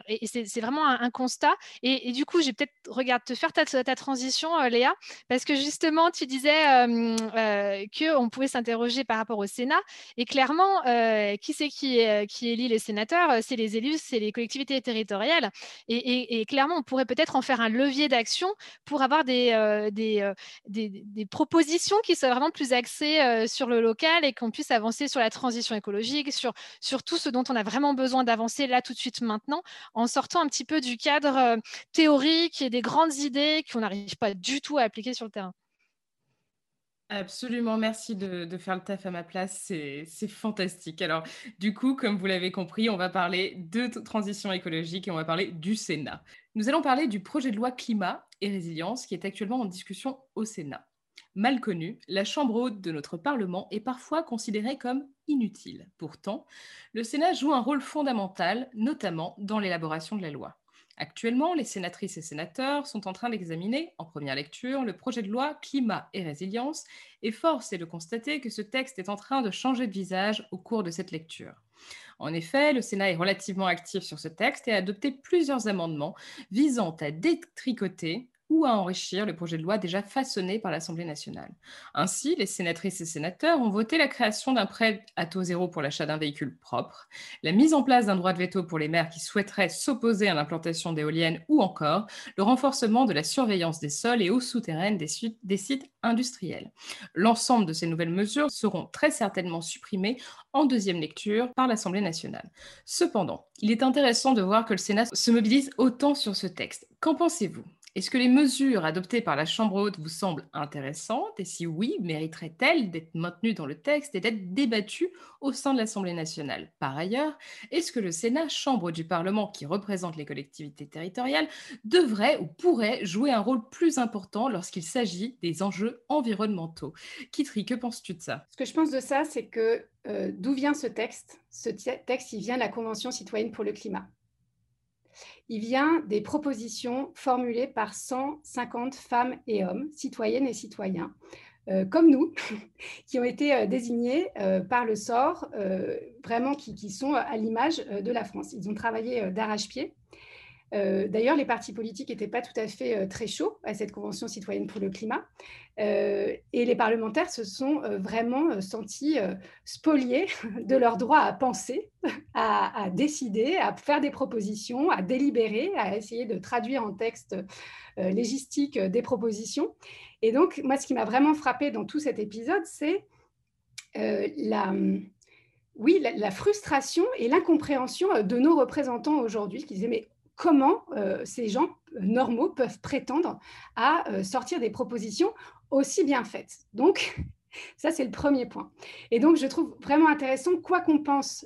et c'est vraiment un, constat. Et, du coup, j'ai peut-être, regarde, te faire ta, transition, Léa, parce que justement, tu disais qu'on pouvait s'interroger par rapport au Sénat. Et clairement, euh, qui c'est qui, euh, qui élit les sénateurs? C'est les élus, c'est les collectivités territoriales. Et, clairement, on pourrait peut-être en faire un levier d'action pour avoir des, euh, des, des, propositions qui soient vraiment plus axées sur le local et qu'on puisse avancer sur la transition écologique, sur, sur tout ce dont on a vraiment besoin d'avancer là tout de suite maintenant, en sortant un petit peu du cadre théorique et des idées qu'on n'arrive pas du tout à appliquer sur le terrain. Absolument, merci de, faire le taf à ma place, c'est fantastique. Alors, du coup, comme vous l'avez compris, on va parler de transition écologique et on va parler du Sénat. Nous allons parler du projet de loi climat et résilience qui est actuellement en discussion au Sénat. Mal connu, la Chambre haute de notre Parlement est parfois considérée comme inutile. Pourtant, le Sénat joue un rôle fondamental, notamment dans l'élaboration de la loi. Actuellement, les sénatrices et sénateurs sont en train d'examiner, en première lecture, le projet de loi Climat et résilience, et force est de constater que ce texte est en train de changer de visage au cours de cette lecture. En effet, le Sénat est relativement actif sur ce texte et a adopté plusieurs amendements visant à détricoter ou à enrichir le projet de loi déjà façonné par l'Assemblée nationale. Ainsi, les sénatrices et sénateurs ont voté la création d'un prêt à taux zéro pour l'achat d'un véhicule propre, la mise en place d'un droit de veto pour les maires qui souhaiteraient s'opposer à l'implantation d'éoliennes ou encore le renforcement de la surveillance des sols et eaux souterraines des, des sites industriels. L'ensemble de ces nouvelles mesures seront très certainement supprimées en deuxième lecture par l'Assemblée nationale. Cependant, il est intéressant de voir que le Sénat se mobilise autant sur ce texte. Qu'en pensez-vous? Est-ce que les mesures adoptées par la Chambre haute vous semblent intéressantes? Et si oui, mériteraient-elles d'être maintenues dans le texte et d'être débattues au sein de l'Assemblée nationale? Par ailleurs, est-ce que le Sénat, chambre du Parlement qui représente les collectivités territoriales, devrait ou pourrait jouer un rôle plus important lorsqu'il s'agit des enjeux environnementaux? Kitri, que penses-tu de ça? Ce que je pense de ça, c'est que euh, d'où vient ce texte? Ce texte, il vient de la Convention citoyenne pour le climat il vient des propositions formulées par 150 femmes et hommes, citoyennes et citoyens, euh, comme nous, [LAUGHS] qui ont été euh, désignés euh, par le sort, vraiment qui, sont à l'image de la France. Ils ont travaillé d'arrache-pied. Euh, d'ailleurs, les partis politiques n'étaient pas tout à fait euh, très chauds à cette Convention citoyenne pour le climat. Euh, et les parlementaires se sont vraiment sentis spoliés [LAUGHS] de leur droit à penser, [LAUGHS] à, décider, à faire des propositions, à délibérer, à essayer de traduire en texte légistique des propositions. Et donc, moi, ce qui m'a vraiment frappé dans tout cet épisode, c'est la oui, la, frustration et l'incompréhension de nos représentants aujourd'hui qui disaient mais comment euh, ces gens euh, normaux peuvent prétendre à euh, sortir des propositions aussi bien faites. Donc, [LAUGHS] ça, c'est le premier point. Et donc, je trouve vraiment intéressant, quoi qu'on pense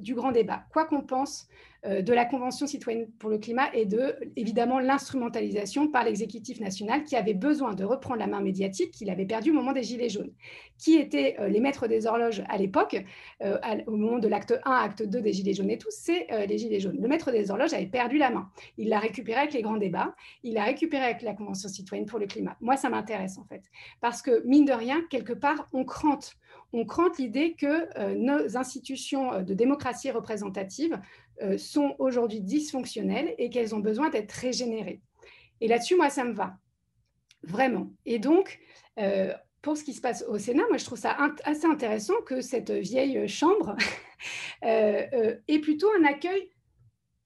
du grand débat, quoi qu'on pense euh, de la Convention citoyenne pour le climat et de, évidemment, l'instrumentalisation par l'exécutif national qui avait besoin de reprendre la main médiatique qu'il avait perdue au moment des Gilets jaunes. Qui étaient euh, les maîtres des horloges à l'époque, euh, au moment de l'acte 1, acte 2 des Gilets jaunes et tout, c'est les Gilets jaunes. Le maître des horloges avait perdu la main. Il l'a récupéré avec les grands débats, il l'a récupéré avec la Convention citoyenne pour le climat. Moi, ça m'intéresse en fait, parce que, mine de rien, quelque part, on crante on crante l'idée que nos institutions de démocratie représentative euh, sont aujourd'hui dysfonctionnelles et qu'elles ont besoin d'être régénérées. Et là-dessus, moi, ça me va, vraiment. Et donc, euh, pour ce qui se passe au Sénat, moi, je trouve ça assez intéressant que cette vieille chambre [LAUGHS] euh, ait plutôt un accueil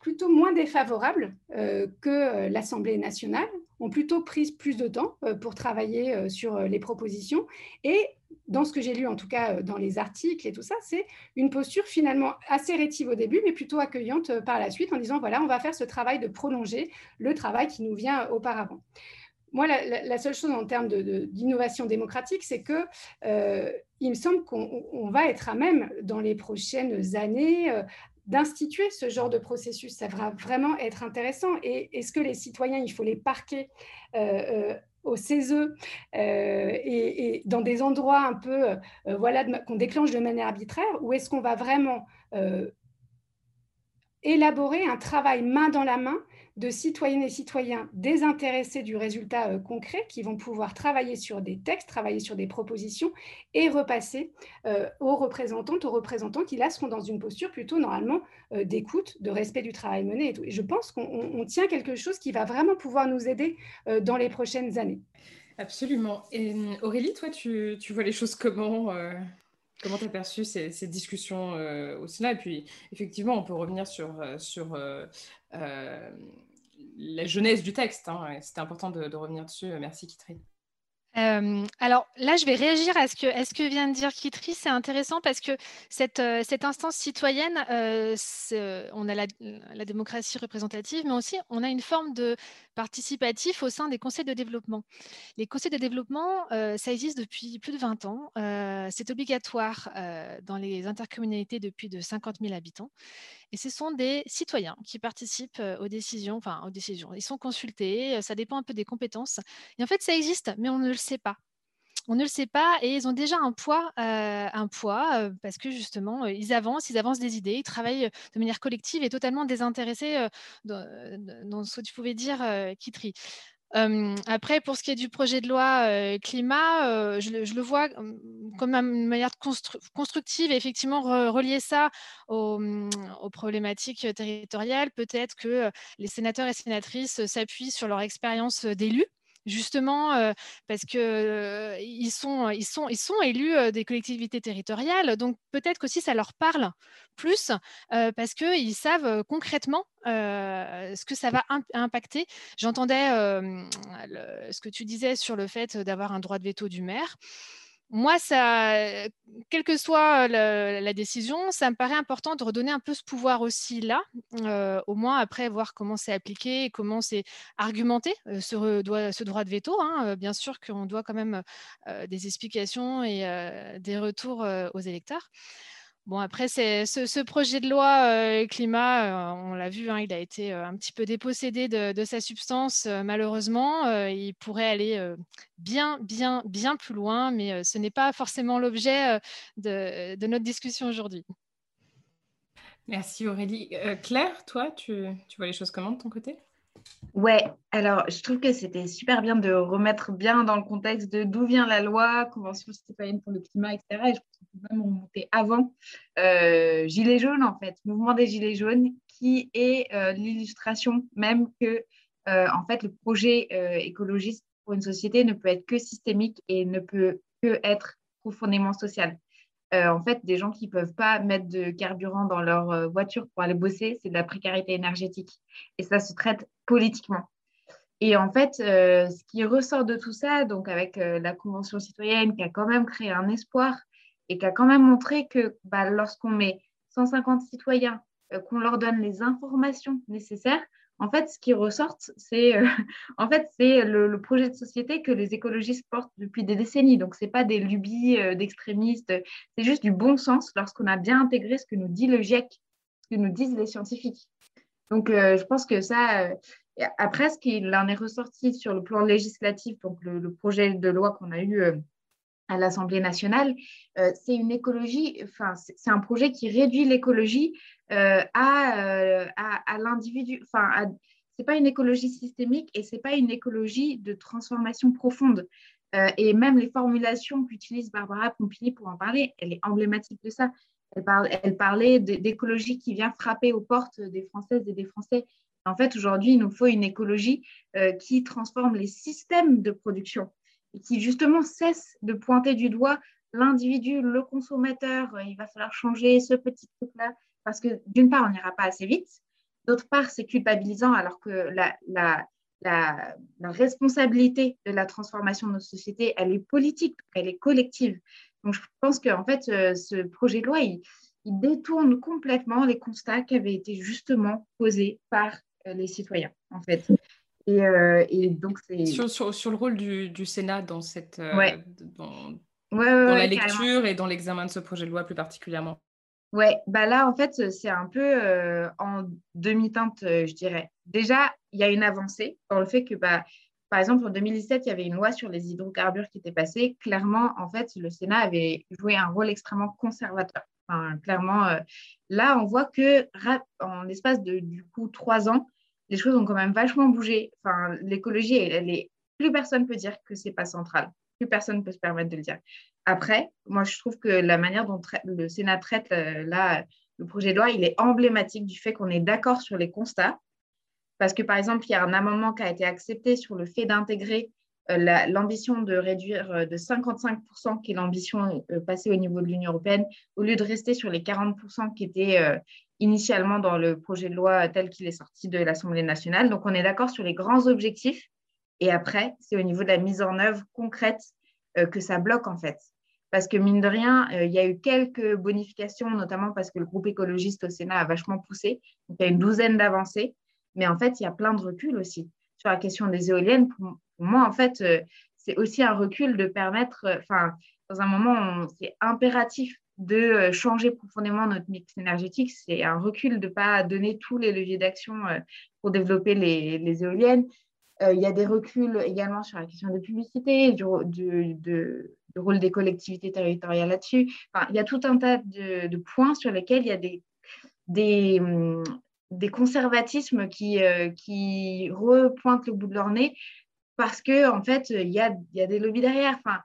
plutôt moins défavorable que l'Assemblée nationale, ont plutôt pris plus de temps pour travailler sur les propositions et dans ce que j'ai lu, en tout cas euh, dans les articles et tout ça, c'est une posture finalement assez rétive au début, mais plutôt accueillante euh, par la suite, en disant, voilà, on va faire ce travail de prolonger le travail qui nous vient auparavant. Moi, la, seule chose en termes d'innovation démocratique, c'est que euh, il me semble qu'on va être à même, dans les prochaines années, d'instituer ce genre de processus. Ça va vraiment être intéressant. Et est-ce que les citoyens, il faut les parquer au CESE euh, et, dans des endroits un peu euh, voilà, qu'on déclenche de manière arbitraire ou est-ce qu'on va vraiment euh, élaborer un travail main dans la main de citoyennes et citoyens désintéressés du résultat euh, concret qui vont pouvoir travailler sur des textes, travailler sur des propositions et repasser euh, aux représentantes, aux représentants qui là seront dans une posture plutôt normalement euh, d'écoute, de respect du travail mené et je pense qu'on tient quelque chose qui va vraiment pouvoir nous aider dans les prochaines années. Absolument. Et Aurélie, toi, tu, vois les choses comment Comment tu as perçu ces, discussions au Sénat? Et puis, effectivement, on peut revenir sur, sur la jeunesse du texte. Hein. C'était important de, revenir dessus. Merci, Kitri. Euh, alors là, je vais réagir à ce que, vient de dire Kitri. C'est intéressant parce que cette, euh, instance citoyenne, euh, on a la, la, démocratie représentative, mais aussi on a une forme de participatif au sein des conseils de développement. Les conseils de développement, ça existe depuis plus de 20 ans. c'est obligatoire dans les intercommunalités depuis de 50 000 habitants. Et ce sont des citoyens qui participent aux décisions, enfin aux décisions. Ils sont consultés, ça dépend un peu des compétences. Et en fait, ça existe, mais on ne le on ne le sait pas et ils ont déjà un poids, un poids parce que justement, ils avancent, ils avancent des idées, ils travaillent de manière collective et totalement désintéressés dans, ce que tu pouvais dire, Kitri. Après, pour ce qui est du projet de loi climat, je, le vois comme une manière constructive et effectivement relier ça mmh, aux, problématiques territoriales. Peut-être que les sénateurs et sénatrices s'appuient sur leur expérience d'élus justement parce que ils, sont, élus des collectivités territoriales, donc peut-être qu'aussi ça leur parle plus parce qu'ils savent concrètement ce que ça va impacter. J'entendais ce que tu disais sur le fait d'avoir un droit de veto du maire moi, ça, quelle que soit la, décision, ça me paraît important de redonner un peu ce pouvoir aussi là, au moins après voir comment c'est appliqué, comment c'est argumenté, ce, droit de veto. Hein, bien sûr qu'on doit quand même des explications et des retours aux électeurs. Bon, après, ce, projet de loi euh, climat, euh, on l'a vu, hein, il a été euh, un petit peu dépossédé de, sa substance, malheureusement. il pourrait aller bien, bien, bien plus loin, mais ce n'est pas forcément l'objet de, notre discussion aujourd'hui. Merci Aurélie. Claire, toi, tu vois les choses comment de ton côté? Ouais, alors je trouve que c'était super bien de remettre bien dans le contexte de d'où vient la loi, Convention citoyenne pour le climat, etc. Et je pense qu'on peut même remonter avant euh, Gilets jaunes, en fait, mouvement des Gilets jaunes qui est l'illustration même que en fait le projet écologiste pour une société ne peut être que systémique et ne peut que être profondément social. En fait, des gens qui ne peuvent pas mettre de carburant dans leur voiture pour aller bosser, c'est de la précarité énergétique. Et ça se traite politiquement. Et en fait, ce qui ressort de tout ça, donc avec la Convention citoyenne qui a quand même créé un espoir et qui a quand même montré que bah, lorsqu'on met 150 citoyens, qu'on leur donne les informations nécessaires, en fait, ce qui ressort, c'est euh, [LAUGHS] en fait, c'est le, projet de société que les écologistes portent depuis des décennies. Donc, ce n'est pas des lubies euh, d'extrémistes, c'est juste du bon sens lorsqu'on a bien intégré ce que nous dit le GIEC, ce que nous disent les scientifiques. Donc, euh, je pense que ça, après, ce qu'il en est ressorti sur le plan législatif, donc le, projet de loi qu'on a eu à l'Assemblée nationale, c'est une écologie, enfin, c'est un projet qui réduit l'écologie euh, euh, à, à, l'individu. Enfin, c'est pas une écologie systémique et c'est pas une écologie de transformation profonde. Euh, et même les formulations qu'utilise Barbara Pompili pour en parler, elle est emblématique de ça. Elle, parle, elle parlait d'écologie qui vient frapper aux portes des Françaises et des Français. En fait, aujourd'hui, il nous faut une écologie qui transforme les systèmes de production qui justement cesse de pointer du doigt l'individu, le consommateur. Il va falloir changer ce petit truc-là, parce que d'une part, on n'ira pas assez vite, d'autre part, c'est culpabilisant alors que la, la, la, responsabilité de la transformation de nos sociétés, elle est politique, elle est collective. Donc je pense qu'en fait, euh, ce projet de loi, il, détourne complètement les constats qui avaient été justement posés par euh, les citoyens, en fait. Et, euh, et donc, c'est... Sur, sur, sur, le rôle du, du Sénat dans, cette, ouais. dans, dans la lecture et dans l'examen de ce projet de loi plus particulièrement. Ouais, bah là, en fait, c'est un peu euh, en demi-teinte, euh, je dirais. Déjà, il y a une avancée dans le fait que, bah, par exemple, en 2017, il y avait une loi sur les hydrocarbures qui était passée. Clairement, en fait, le Sénat avait joué un rôle extrêmement conservateur. Enfin, clairement, euh, là, on voit que en l'espace de, du coup, trois ans, les choses ont quand même vachement bougé. Enfin, l'écologie, plus personne peut dire que c'est pas central. Plus personne peut se permettre de le dire. Après, moi, je trouve que la manière dont le Sénat traite euh, là, le projet de loi, il est emblématique du fait qu'on est d'accord sur les constats. Parce que, par exemple, il y a un amendement qui a été accepté sur le fait d'intégrer l'ambition de réduire euh, de 55%, qui est l'ambition passée au niveau de l'Union européenne, au lieu de rester sur les 40% qui étaient initialement dans le projet de loi tel qu'il est sorti de l'Assemblée nationale. Donc, on est d'accord sur les grands objectifs. Et après, c'est au niveau de la mise en œuvre concrète que ça bloque, en fait parce que mine de rien, euh, il y a eu quelques bonifications, notamment parce que le groupe écologiste au Sénat a vachement poussé. Donc, il y a une douzaine d'avancées. Mais en fait, il y a plein de reculs aussi. Sur la question des éoliennes, pour, moi, en fait, euh, c'est aussi un recul de permettre, euh, enfin, dans un moment, c'est impératif de changer profondément notre mix énergétique. C'est un recul de ne pas donner tous les leviers d'action pour développer les, éoliennes. il y a des reculs également sur la question de publicité, du, le rôle des collectivités territoriales là-dessus. il y a tout un tas de, points sur lesquels il y a des, des, hum, des conservatismes qui, euh, qui repointent le bout de leur nez parce qu'en en fait, il y, a, des lobbies derrière. Enfin,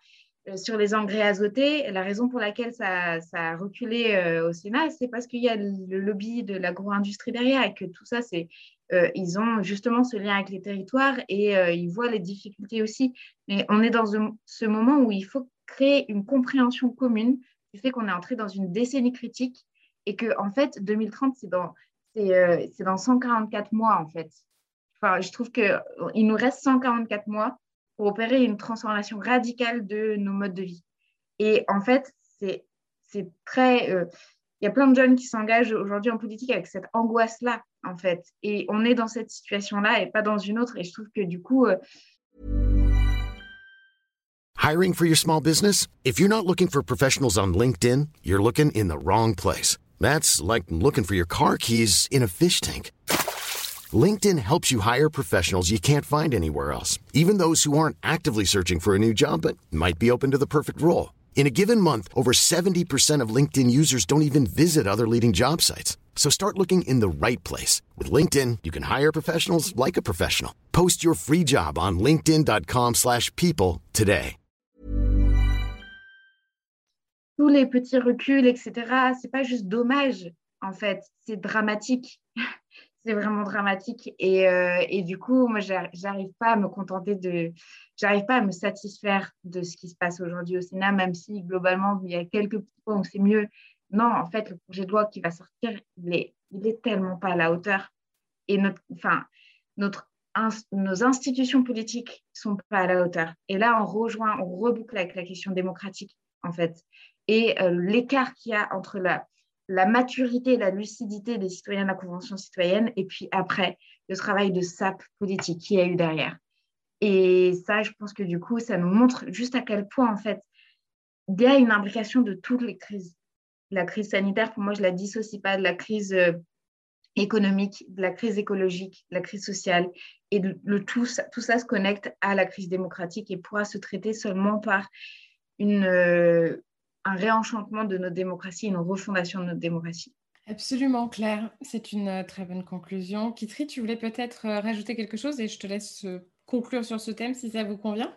euh, sur les engrais azotés, la raison pour laquelle ça, a reculé euh, au Sénat, c'est parce qu'il y a le lobby de l'agro-industrie derrière et que tout ça, c'est ils ont justement ce lien avec les territoires et ils voient les difficultés aussi. Mais on est dans ce moment où il faut créer une compréhension commune du fait qu'on est entré dans une décennie critique et que, en fait, 2030, c'est dans, euh, c'est, dans 144 mois, en fait. Enfin, je trouve qu'il nous reste 144 mois pour opérer une transformation radicale de nos modes de vie. Et en fait, c'est, c'est très. Euh, il y a plein de jeunes qui s'engagent aujourd'hui en politique avec cette angoisse-là, en fait. Et on est dans cette situation-là et pas dans une autre. Et je trouve que du coup, euh, Hiring for your small business? If you're not looking for professionals on LinkedIn, you're looking in the wrong place. That's like looking for your car keys in a fish tank. LinkedIn helps you hire professionals you can't find anywhere else, even those who aren't actively searching for a new job but might be open to the perfect role. In a given month, over 70% of LinkedIn users don't even visit other leading job sites. So start looking in the right place. With LinkedIn, you can hire professionals like a professional. Post your free job on linkedin.com slash people today. tous les petits reculs, etc. C'est pas juste dommage, en fait, c'est dramatique. C'est vraiment dramatique. Et, euh, et, du coup, moi, j'arrive pas à me contenter de. J'arrive pas à me satisfaire de ce qui se passe aujourd'hui au Sénat, même si globalement, il y a quelques points où c'est mieux. Non, en fait, le projet de loi qui va sortir, il est, il est tellement pas à la hauteur. Et notre, enfin, notre, nos institutions politiques sont pas à la hauteur. Et là, on rejoint, on reboucle avec la question démocratique, en fait. Et euh, l'écart qu'il y a entre la, la maturité, la lucidité des citoyens de la Convention citoyenne, et puis après, le travail de SAP politique qui a eu derrière. Et ça, je pense que du coup, ça nous montre juste à quel point, en fait, il y a une imbrication de toutes les crises. La crise sanitaire, pour moi, je ne la dissocie pas de la crise euh, économique, de la crise écologique, de la crise sociale. Et le, tout, ça, tout ça se connecte à la crise démocratique et pourra se traiter seulement par une, euh, un réenchantement de notre démocratie, une refondation de notre démocratie. Absolument, Claire. C'est une euh, très bonne conclusion. Kitri, tu voulais peut-être euh, rajouter quelque chose et je te laisse euh, conclure sur ce thème si ça vous convient.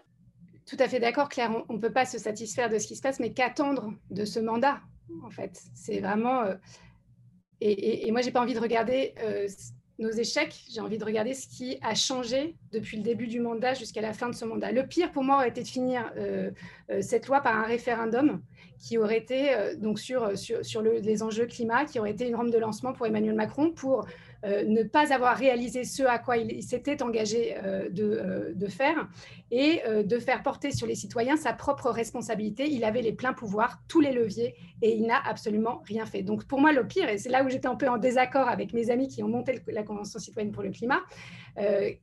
Tout à fait d'accord, Claire. On ne peut pas se satisfaire de ce qui se passe, mais qu'attendre de ce mandat, en fait? C'est vraiment... Et, et, et, moi, j'ai pas envie de regarder nos échecs, j'ai envie de regarder ce qui a changé depuis le début du mandat jusqu'à la fin de ce mandat. Le pire pour moi aurait été de finir euh, euh, cette loi par un référendum qui aurait été euh, donc sur, sur, sur le, les enjeux climat, qui aurait été une rampe de lancement pour Emmanuel Macron pour ne pas avoir réalisé ce à quoi il, s'était engagé euh, euh, de, faire et de faire porter sur les citoyens sa propre responsabilité. Il avait les pleins pouvoirs, tous les leviers, et il n'a absolument rien fait. Donc pour moi, le pire, et c'est là où j'étais un peu en désaccord avec mes amis qui ont monté la Convention citoyenne pour le climat,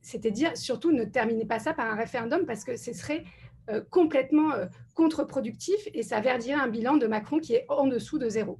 c'était dire surtout ne terminez pas ça par un référendum parce que ce serait complètement contre-productif et ça verdirait un bilan de Macron qui est en dessous de zéro.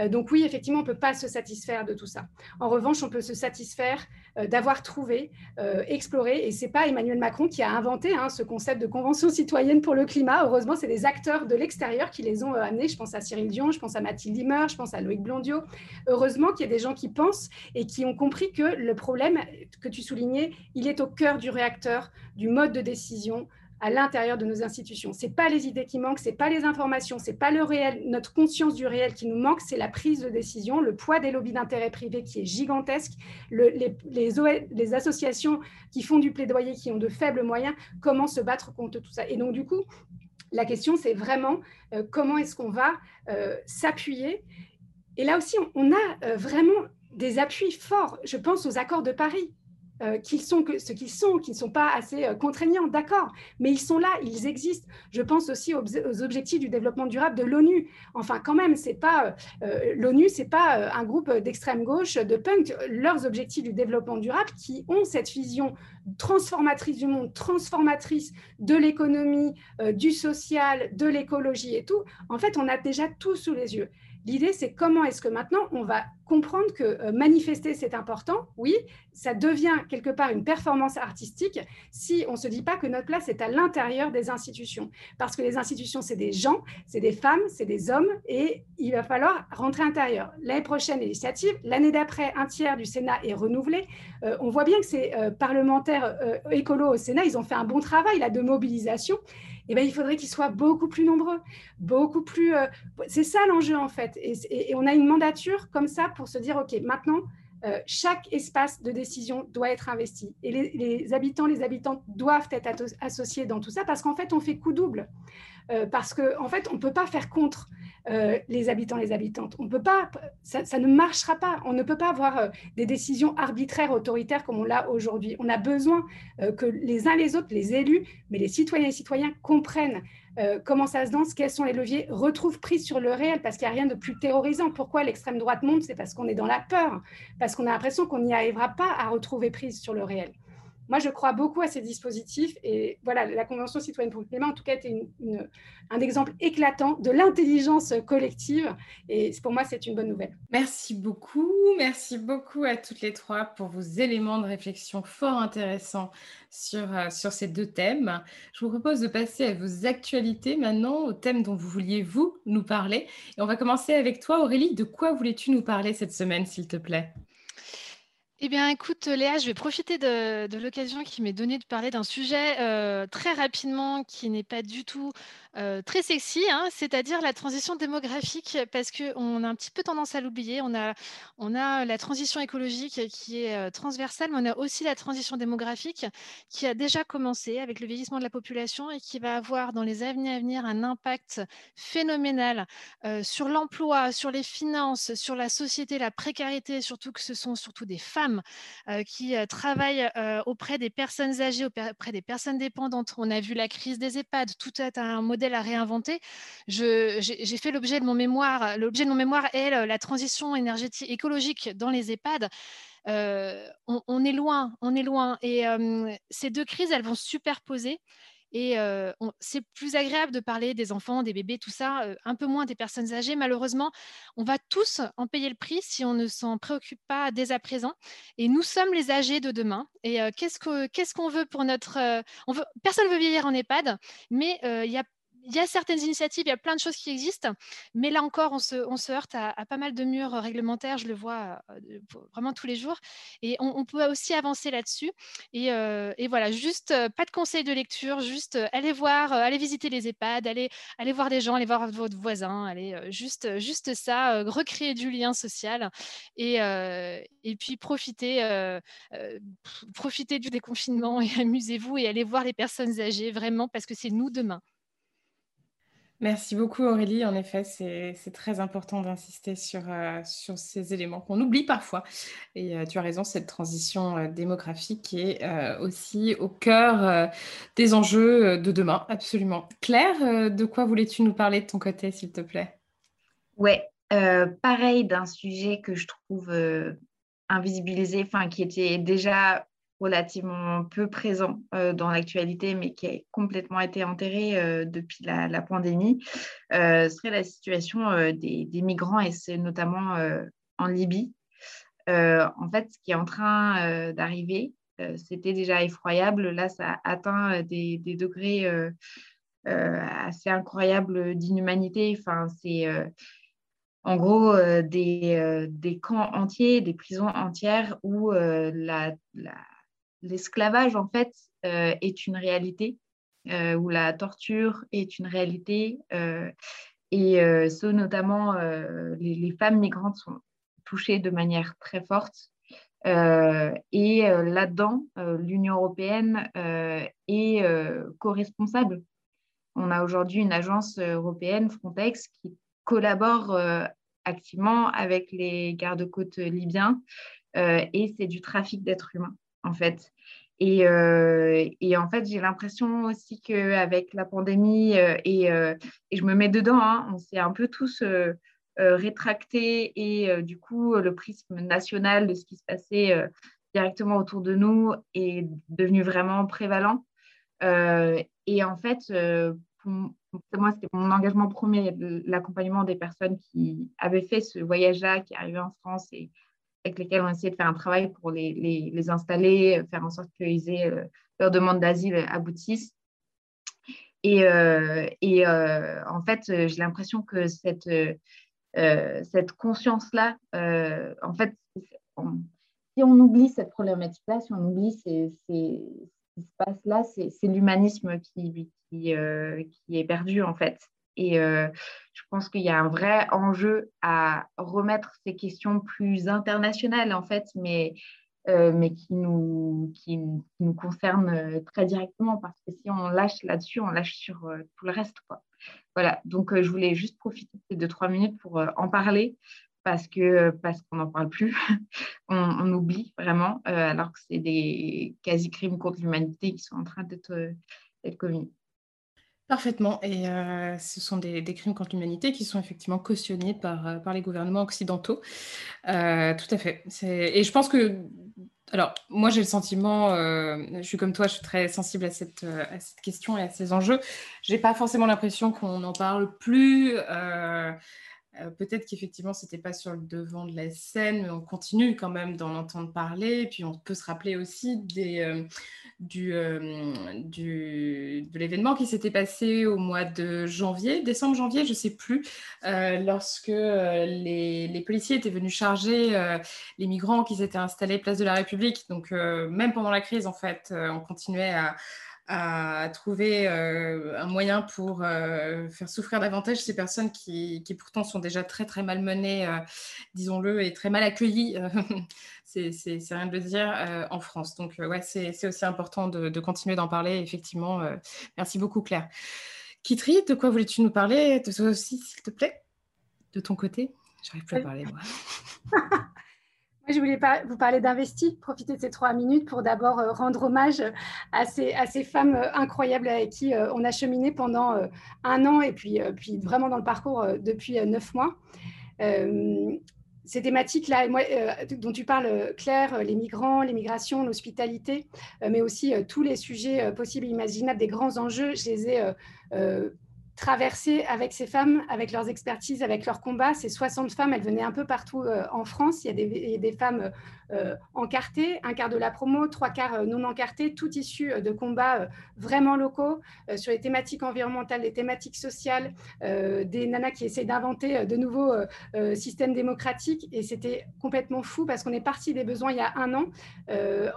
Euh, donc oui, effectivement, on ne peut pas se satisfaire de tout ça. En revanche, on peut se satisfaire euh, d'avoir trouvé, euh, exploré, et ce n'est pas Emmanuel Macron qui a inventé hein, ce concept de convention citoyenne pour le climat. Heureusement, c'est des acteurs de l'extérieur qui les ont amenés. Je pense à Cyril Dion, je pense à Mathilde Limer, je pense à Loïc Blondiot. Heureusement qu'il y a des gens qui pensent et qui ont compris que le problème que tu soulignais, il est au cœur du réacteur, du mode de décision, à l'intérieur de nos institutions. Ce n'est pas les idées qui manquent, ce n'est pas les informations, ce n'est pas le réel, notre conscience du réel qui nous manque, c'est la prise de décision, le poids des lobbies d'intérêt privé qui est gigantesque, les, associations qui font du plaidoyer, qui ont de faibles moyens, comment se battre contre tout ça. Et donc, du coup, la question, c'est vraiment euh, comment est-ce qu'on va euh, s'appuyer. Et là aussi, on, a euh, vraiment des appuis forts. Je pense aux accords de Paris. Euh, qu'ils sont ce qu'ils sont, qui ne sont pas assez euh, contraignants, d'accord, mais ils sont là, ils existent. Je pense aussi aux, objectifs du développement durable de l'ONU. Enfin, quand même, c'est pas euh, l'ONU, c'est pas un groupe d'extrême gauche, de punk. Leurs objectifs du développement durable, qui ont cette vision transformatrice du monde, transformatrice de l'économie, du social, de l'écologie et tout. En fait, on a déjà tout sous les yeux. L'idée, c'est comment est-ce que maintenant on va comprendre que euh, manifester, c'est important? Oui, ça devient quelque part une performance artistique si on ne se dit pas que notre place est à l'intérieur des institutions. Parce que les institutions, c'est des gens, c'est des femmes, c'est des hommes, et il va falloir rentrer intérieur. L'année prochaine, l'initiative. L'année d'après, un tiers du Sénat est renouvelé. Euh, on voit bien que ces euh, parlementaires écolos au Sénat, ils ont fait un bon travail là, de mobilisation. Eh ben, il faudrait qu'ils soient beaucoup plus nombreux, beaucoup plus. Euh, c'est ça l'enjeu en fait. Et, on a une mandature comme ça pour se dire ok, maintenant euh, chaque espace de décision doit être investi et les, habitants, les habitantes doivent être associés dans tout ça parce qu'en fait on fait coup double. Euh, parce qu'en en fait, on ne peut pas faire contre euh, les habitants, les habitantes. On peut pas, ça, ne marchera pas. On ne peut pas avoir euh, des décisions arbitraires, autoritaires comme on l'a aujourd'hui. On a besoin que les uns les autres, les élus, mais les citoyens et citoyens comprennent comment ça se danse, quels sont les leviers, retrouvent prise sur le réel, parce qu'il n'y a rien de plus terrorisant. Pourquoi l'extrême droite monte? C'est parce qu'on est dans la peur, parce qu'on a l'impression qu'on n'y arrivera pas à retrouver prise sur le réel. Moi, je crois beaucoup à ces dispositifs et voilà, la Convention citoyenne pour le climat, en tout cas, était un exemple éclatant de l'intelligence collective et pour moi, c'est une bonne nouvelle. Merci beaucoup, merci beaucoup à toutes les trois pour vos éléments de réflexion fort intéressants sur, euh, sur ces deux thèmes. Je vous propose de passer à vos actualités maintenant, au thème dont vous vouliez, vous, nous parler. Et on va commencer avec toi, Aurélie. De quoi voulais-tu nous parler cette semaine, s'il te plaît? Eh bien, écoute, Léa, je vais profiter de, l'occasion qui m'est donnée de parler d'un sujet euh, très rapidement qui n'est pas du tout très sexy, hein, c'est-à-dire la transition démographique, parce qu'on a un petit peu tendance à l'oublier. On a, on a la transition écologique qui est transversale, mais on a aussi la transition démographique qui a déjà commencé avec le vieillissement de la population et qui va avoir dans les années à venir un impact phénoménal sur l'emploi, sur les finances, sur la société, la précarité, surtout que ce sont surtout des femmes qui travaillent auprès des personnes âgées, auprès des personnes dépendantes. On a vu la crise des EHPAD, tout est un modèle à réinventer. J'ai fait l'objet de mon mémoire. L'objet de mon mémoire est la transition énergétique écologique dans les EHPAD. Euh, on, est loin, on est loin. Et euh, ces deux crises, elles vont superposer. Et euh, c'est plus agréable de parler des enfants, des bébés, tout ça, un peu moins des personnes âgées. Malheureusement, on va tous en payer le prix si on ne s'en préoccupe pas dès à présent. Et nous sommes les âgés de demain. Et qu'est-ce qu'on veut pour notre... personne ne veut vieillir en EHPAD, mais il y a il y a certaines initiatives, il y a plein de choses qui existent, mais là encore, on se, heurte à, pas mal de murs réglementaires, je le vois euh, vraiment tous les jours, et on, peut aussi avancer là-dessus. Et, euh, voilà, juste euh, pas de conseils de lecture, juste allez voir, allez visiter les EHPAD, allez, voir des gens, allez voir votre voisin, allez juste, juste ça, recréer du lien social, et, puis profitez, profitez du déconfinement [LAUGHS] et amusez-vous et allez voir les personnes âgées, vraiment, parce que c'est nous demain. Merci beaucoup Aurélie. En effet, c'est très important d'insister sur, euh, sur ces éléments qu'on oublie parfois. Et euh, tu as raison, cette transition euh, démographique est aussi au cœur des enjeux de demain, absolument. Claire, de quoi voulais-tu nous parler de ton côté, s'il te plaît? Ouais, pareil d'un sujet que je trouve invisibilisé, enfin qui était déjà relativement peu présent euh, dans l'actualité, mais qui a complètement été enterré euh, depuis la, pandémie, euh, serait la situation des, migrants, et c'est notamment en Libye. en fait, ce qui est en train d'arriver, c'était déjà effroyable. Là, ça atteint des, degrés assez incroyables d'inhumanité. Enfin, c'est en gros des, camps entiers, des prisons entières où la l'esclavage, en fait, euh, est une réalité, euh, où la torture est une réalité. Euh, et ce, notamment, les, femmes migrantes sont touchées de manière très forte. et là-dedans, l'Union européenne est co-responsable. On a aujourd'hui une agence européenne, Frontex, qui collabore activement avec les gardes-côtes libyens et c'est du trafic d'êtres humains en fait. Euh, et, en fait, j'ai l'impression aussi qu'avec la pandémie, euh, euh, et, je me mets dedans, hein, on s'est un peu tous rétractés et du coup, le prisme national de ce qui se passait directement autour de nous est devenu vraiment prévalent. et en fait, moi, c'était mon engagement premier, l'accompagnement des personnes qui avaient fait ce voyage-là, qui arrivaient en France et avec lesquels on essaie de faire un travail pour les, les, installer, faire en sorte qu'ils aient euh, leur demande d'asile aboutisse. Et, euh, et euh, en fait, j'ai l'impression que cette, cette conscience-là, en fait, si on oublie cette problématique-là, si on oublie ces, ces, ce qui se passe là, c'est l'humanisme qui, qui, qui, est perdu, en fait. Et euh, je pense qu'il y a un vrai enjeu à remettre ces questions plus internationales, en fait, mais, euh, mais qui, nous, qui, nous concernent euh, très directement, parce que si on lâche là-dessus, on lâche sur tout le reste. Quoi. Voilà, donc je voulais juste profiter de trois minutes pour en parler, parce parce qu'on n'en parle plus, [LAUGHS] on, oublie vraiment, alors que c'est des quasi-crimes contre l'humanité qui sont en train d'être commis. Parfaitement. Et euh, ce sont des, crimes contre l'humanité qui sont effectivement cautionnés par, euh, les gouvernements occidentaux. Euh, tout à fait. Et je pense que, alors, moi j'ai le sentiment, je suis comme toi, je suis très sensible à cette, question et à ces enjeux. Je n'ai pas forcément l'impression qu'on n'en parle plus. Peut-être qu'effectivement, ce n'était pas sur le devant de la scène, mais on continue quand même d'en entendre parler. Et puis, on peut se rappeler aussi des, du, euh, du, de l'événement qui s'était passé au mois de janvier, décembre, janvier, je ne sais plus, euh, lorsque euh, les, les, policiers étaient venus charger les migrants qui s'étaient installés place de la République. Donc, même pendant la crise, en fait, on continuait à, à trouver un moyen pour faire souffrir davantage ces personnes qui, qui, pourtant sont déjà très très malmenées, disons-le, et très mal accueillies. [LAUGHS] c'est rien de le dire en France. Donc ouais, c'est aussi important de, de continuer d'en parler. Effectivement, merci beaucoup Claire. Kitri, de quoi voulais-tu nous parler De toi aussi, s'il te plaît? De ton côté? J'arrive plus à parler, moi. [LAUGHS] Je voulais vous parler d'Investi, profiter de ces trois minutes pour d'abord euh, rendre hommage à ces, à ces, femmes euh, incroyables avec qui euh, on a cheminé pendant un an et puis, puis vraiment dans le parcours depuis neuf mois. ces thématiques-là, dont tu parles, Claire, les migrants, l'immigration, l'hospitalité, mais aussi tous les sujets possibles et imaginables, des grands enjeux, je les ai traverser avec ces femmes, avec leurs expertises, avec leurs combats. Ces 60 femmes, elles venaient un peu partout euh, en France. Il y a des, des femmes euh, encartées, un quart de la promo, trois quarts euh, non encartés, tout issu de combats vraiment locaux sur les thématiques environnementales, les thématiques sociales, des nanas qui essaient d'inventer de nouveaux systèmes démocratiques. Et c'était complètement fou parce qu'on est parti des besoins il y a un an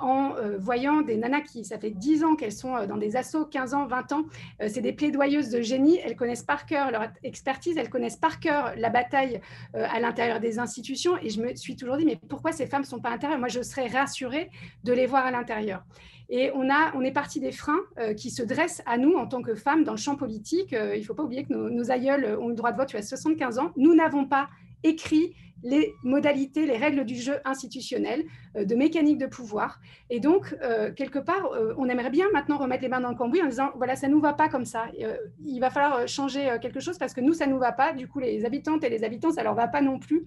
en voyant des nanas qui, ça fait 10 ans qu'elles sont dans des assauts, 15 ans, 20 ans. C'est des plaidoyeuses de génie connaissent par cœur leur expertise, elles connaissent par cœur la bataille euh, à l'intérieur des institutions. Et je me suis toujours dit, mais pourquoi ces femmes ne sont pas à l'intérieur? Moi, je serais rassurée de les voir à l'intérieur. Et on, a, on est parti des freins euh, qui se dressent à nous en tant que femmes dans le champ politique. Euh, il ne faut pas oublier que nos, nos, aïeuls ont le droit de vote, as 75 ans. Nous n'avons pas écrit les modalités, les règles du jeu institutionnel, euh, de mécanique de pouvoir. Et donc, euh, quelque part, euh, on aimerait bien maintenant remettre les mains dans le cambouis en disant, voilà, ça ne nous va pas comme ça. il va falloir changer quelque chose parce que nous, ça ne nous va pas. Du coup, les habitantes et les habitants, ça ne leur va pas non plus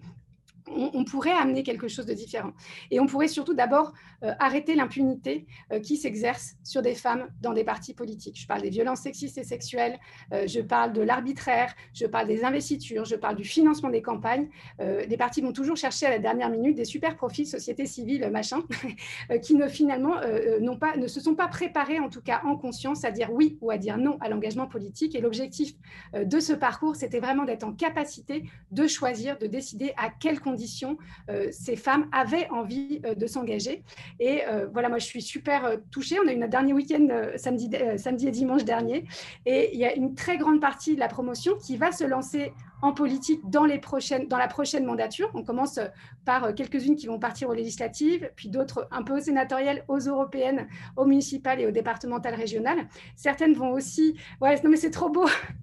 on, pourrait amener quelque chose de différent. Et on pourrait surtout d'abord euh, arrêter l'impunité euh, qui s'exerce sur des femmes dans des partis politiques. Je parle des violences sexistes et sexuelles, euh, je parle de l'arbitraire, je parle des investitures, je parle du financement des campagnes. les partis vont toujours chercher à la dernière minute des super profits, société civile, machin, [LAUGHS] qui ne finalement ne se sont pas préparés, en tout cas en conscience, à dire oui ou à dire non à l'engagement politique. Et l'objectif de ce parcours, c'était vraiment d'être en capacité de choisir, de décider à quelles euh, ces femmes avaient envie euh, de s'engager. Et euh, voilà, moi, je suis super touchée. On a eu notre dernier week-end samedi, samedi et dimanche dernier. Et il y a une très grande partie de la promotion qui va se lancer en politique dans, les prochaines, dans la prochaine mandature. On commence par quelques-unes qui vont partir aux législatives, puis d'autres un peu aux sénatoriales, aux européennes, aux municipales et aux départementales régionales. Certaines vont aussi... Ouais, non mais c'est trop beau. [LAUGHS]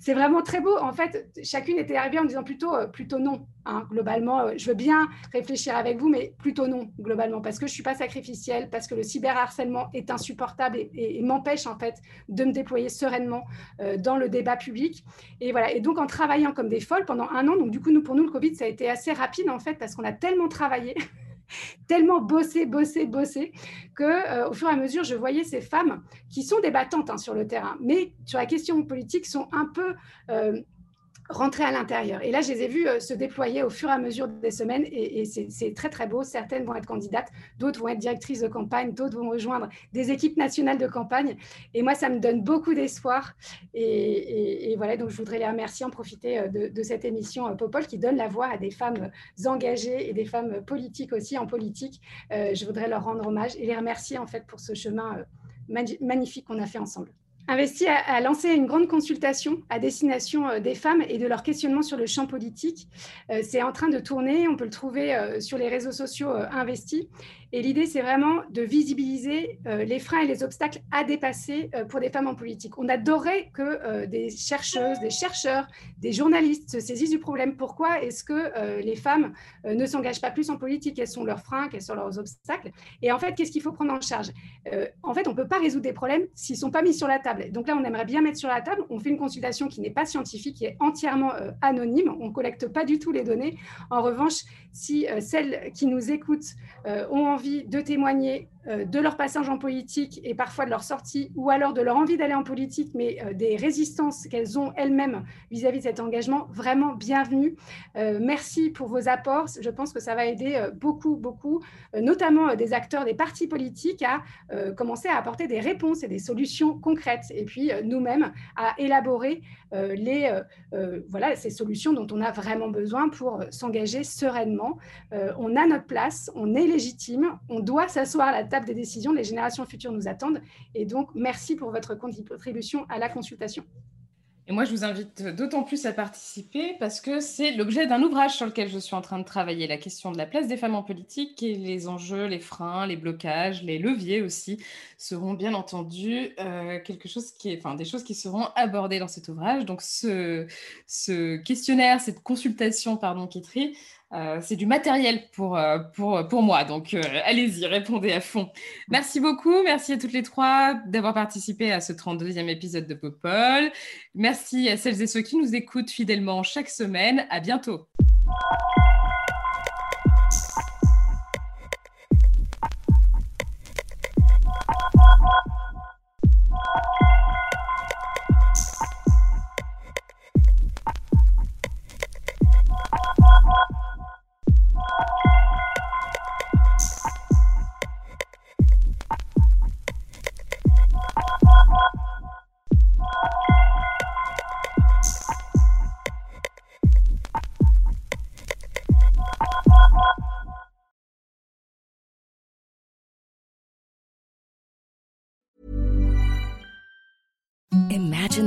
C'est vraiment très beau. En fait, chacune était arrivée en disant plutôt, plutôt non. Hein. Globalement, euh, je veux bien réfléchir avec vous, mais plutôt non, globalement, parce que je ne suis pas sacrificielle, parce que le cyberharcèlement est insupportable et, m'empêche en fait de me déployer sereinement euh, dans le débat public. Et voilà. Et donc, en travaillant comme des folles pendant un an, donc du coup, nous, pour nous, le Covid, ça a été assez rapide en fait, parce qu'on a tellement travaillé. [LAUGHS] tellement bossé, bossé, bossé, que euh, au fur et à mesure, je voyais ces femmes qui sont débattantes hein, sur le terrain, mais sur la question politique sont un peu rentrer à l'intérieur. Et là, je les ai vus euh, se déployer au fur et à mesure des semaines et, c'est très, très beau. Certaines vont être candidates, d'autres vont être directrices de campagne, d'autres vont rejoindre des équipes nationales de campagne. Et moi, ça me donne beaucoup d'espoir. Et, voilà, donc je voudrais les remercier, en profiter euh, de, cette émission euh, Popol qui donne la voix à des femmes engagées et des femmes politiques aussi en politique. je voudrais leur rendre hommage et les remercier en fait pour ce chemin magnifique qu'on a fait ensemble. Investi a, lancé une grande consultation à destination euh, des femmes et de leur questionnement sur le champ politique. Euh, c'est en train de tourner, on peut le trouver euh, sur les réseaux sociaux investis. Et l'idée, c'est vraiment de visibiliser euh, les freins et les obstacles à dépasser euh, pour des femmes en politique. On adorait que euh, des chercheuses, des chercheurs, des journalistes se saisissent du problème. Pourquoi est-ce que les femmes ne s'engagent pas plus en politique? Quels sont leurs freins? Quels sont leurs obstacles? Et en fait, qu'est-ce qu'il faut prendre en charge? En fait, on ne peut pas résoudre des problèmes s'ils ne sont pas mis sur la table. Donc là, on aimerait bien mettre sur la table. On fait une consultation qui n'est pas scientifique, qui est entièrement anonyme. On ne collecte pas du tout les données. En revanche, si celles qui nous écoutent ont envie de témoigner de leur passage en politique et parfois de leur sortie, ou alors de leur envie d'aller en politique, mais euh, des résistances qu'elles ont elles-mêmes vis-à-vis de cet engagement, vraiment bienvenue. Euh, merci pour vos apports. Je pense que ça va aider beaucoup, beaucoup, notamment des acteurs des partis politiques à commencer à apporter des réponses et des solutions concrètes. Et puis nous-mêmes à élaborer les, voilà, ces solutions dont on a vraiment besoin pour s'engager sereinement. on a notre place, on est légitime, on doit s'asseoir à la table des décisions, les générations futures nous attendent. Et donc, merci pour votre contribution à la consultation. Et moi, je vous invite d'autant plus à participer parce que c'est l'objet d'un ouvrage sur lequel je suis en train de travailler, la question de la place des femmes en politique et les enjeux, les freins, les blocages, les leviers aussi seront bien entendu euh, quelque chose qui est, enfin, des choses qui seront abordées dans cet ouvrage. Donc, ce, questionnaire, cette consultation, pardon, Kitri, euh, c'est du matériel pour, euh, pour, pour moi. Donc, euh, allez-y, répondez à fond. Merci beaucoup. Merci à toutes les trois d'avoir participé à ce 32e épisode de Popol. Merci à celles et ceux qui nous écoutent fidèlement chaque semaine. À bientôt.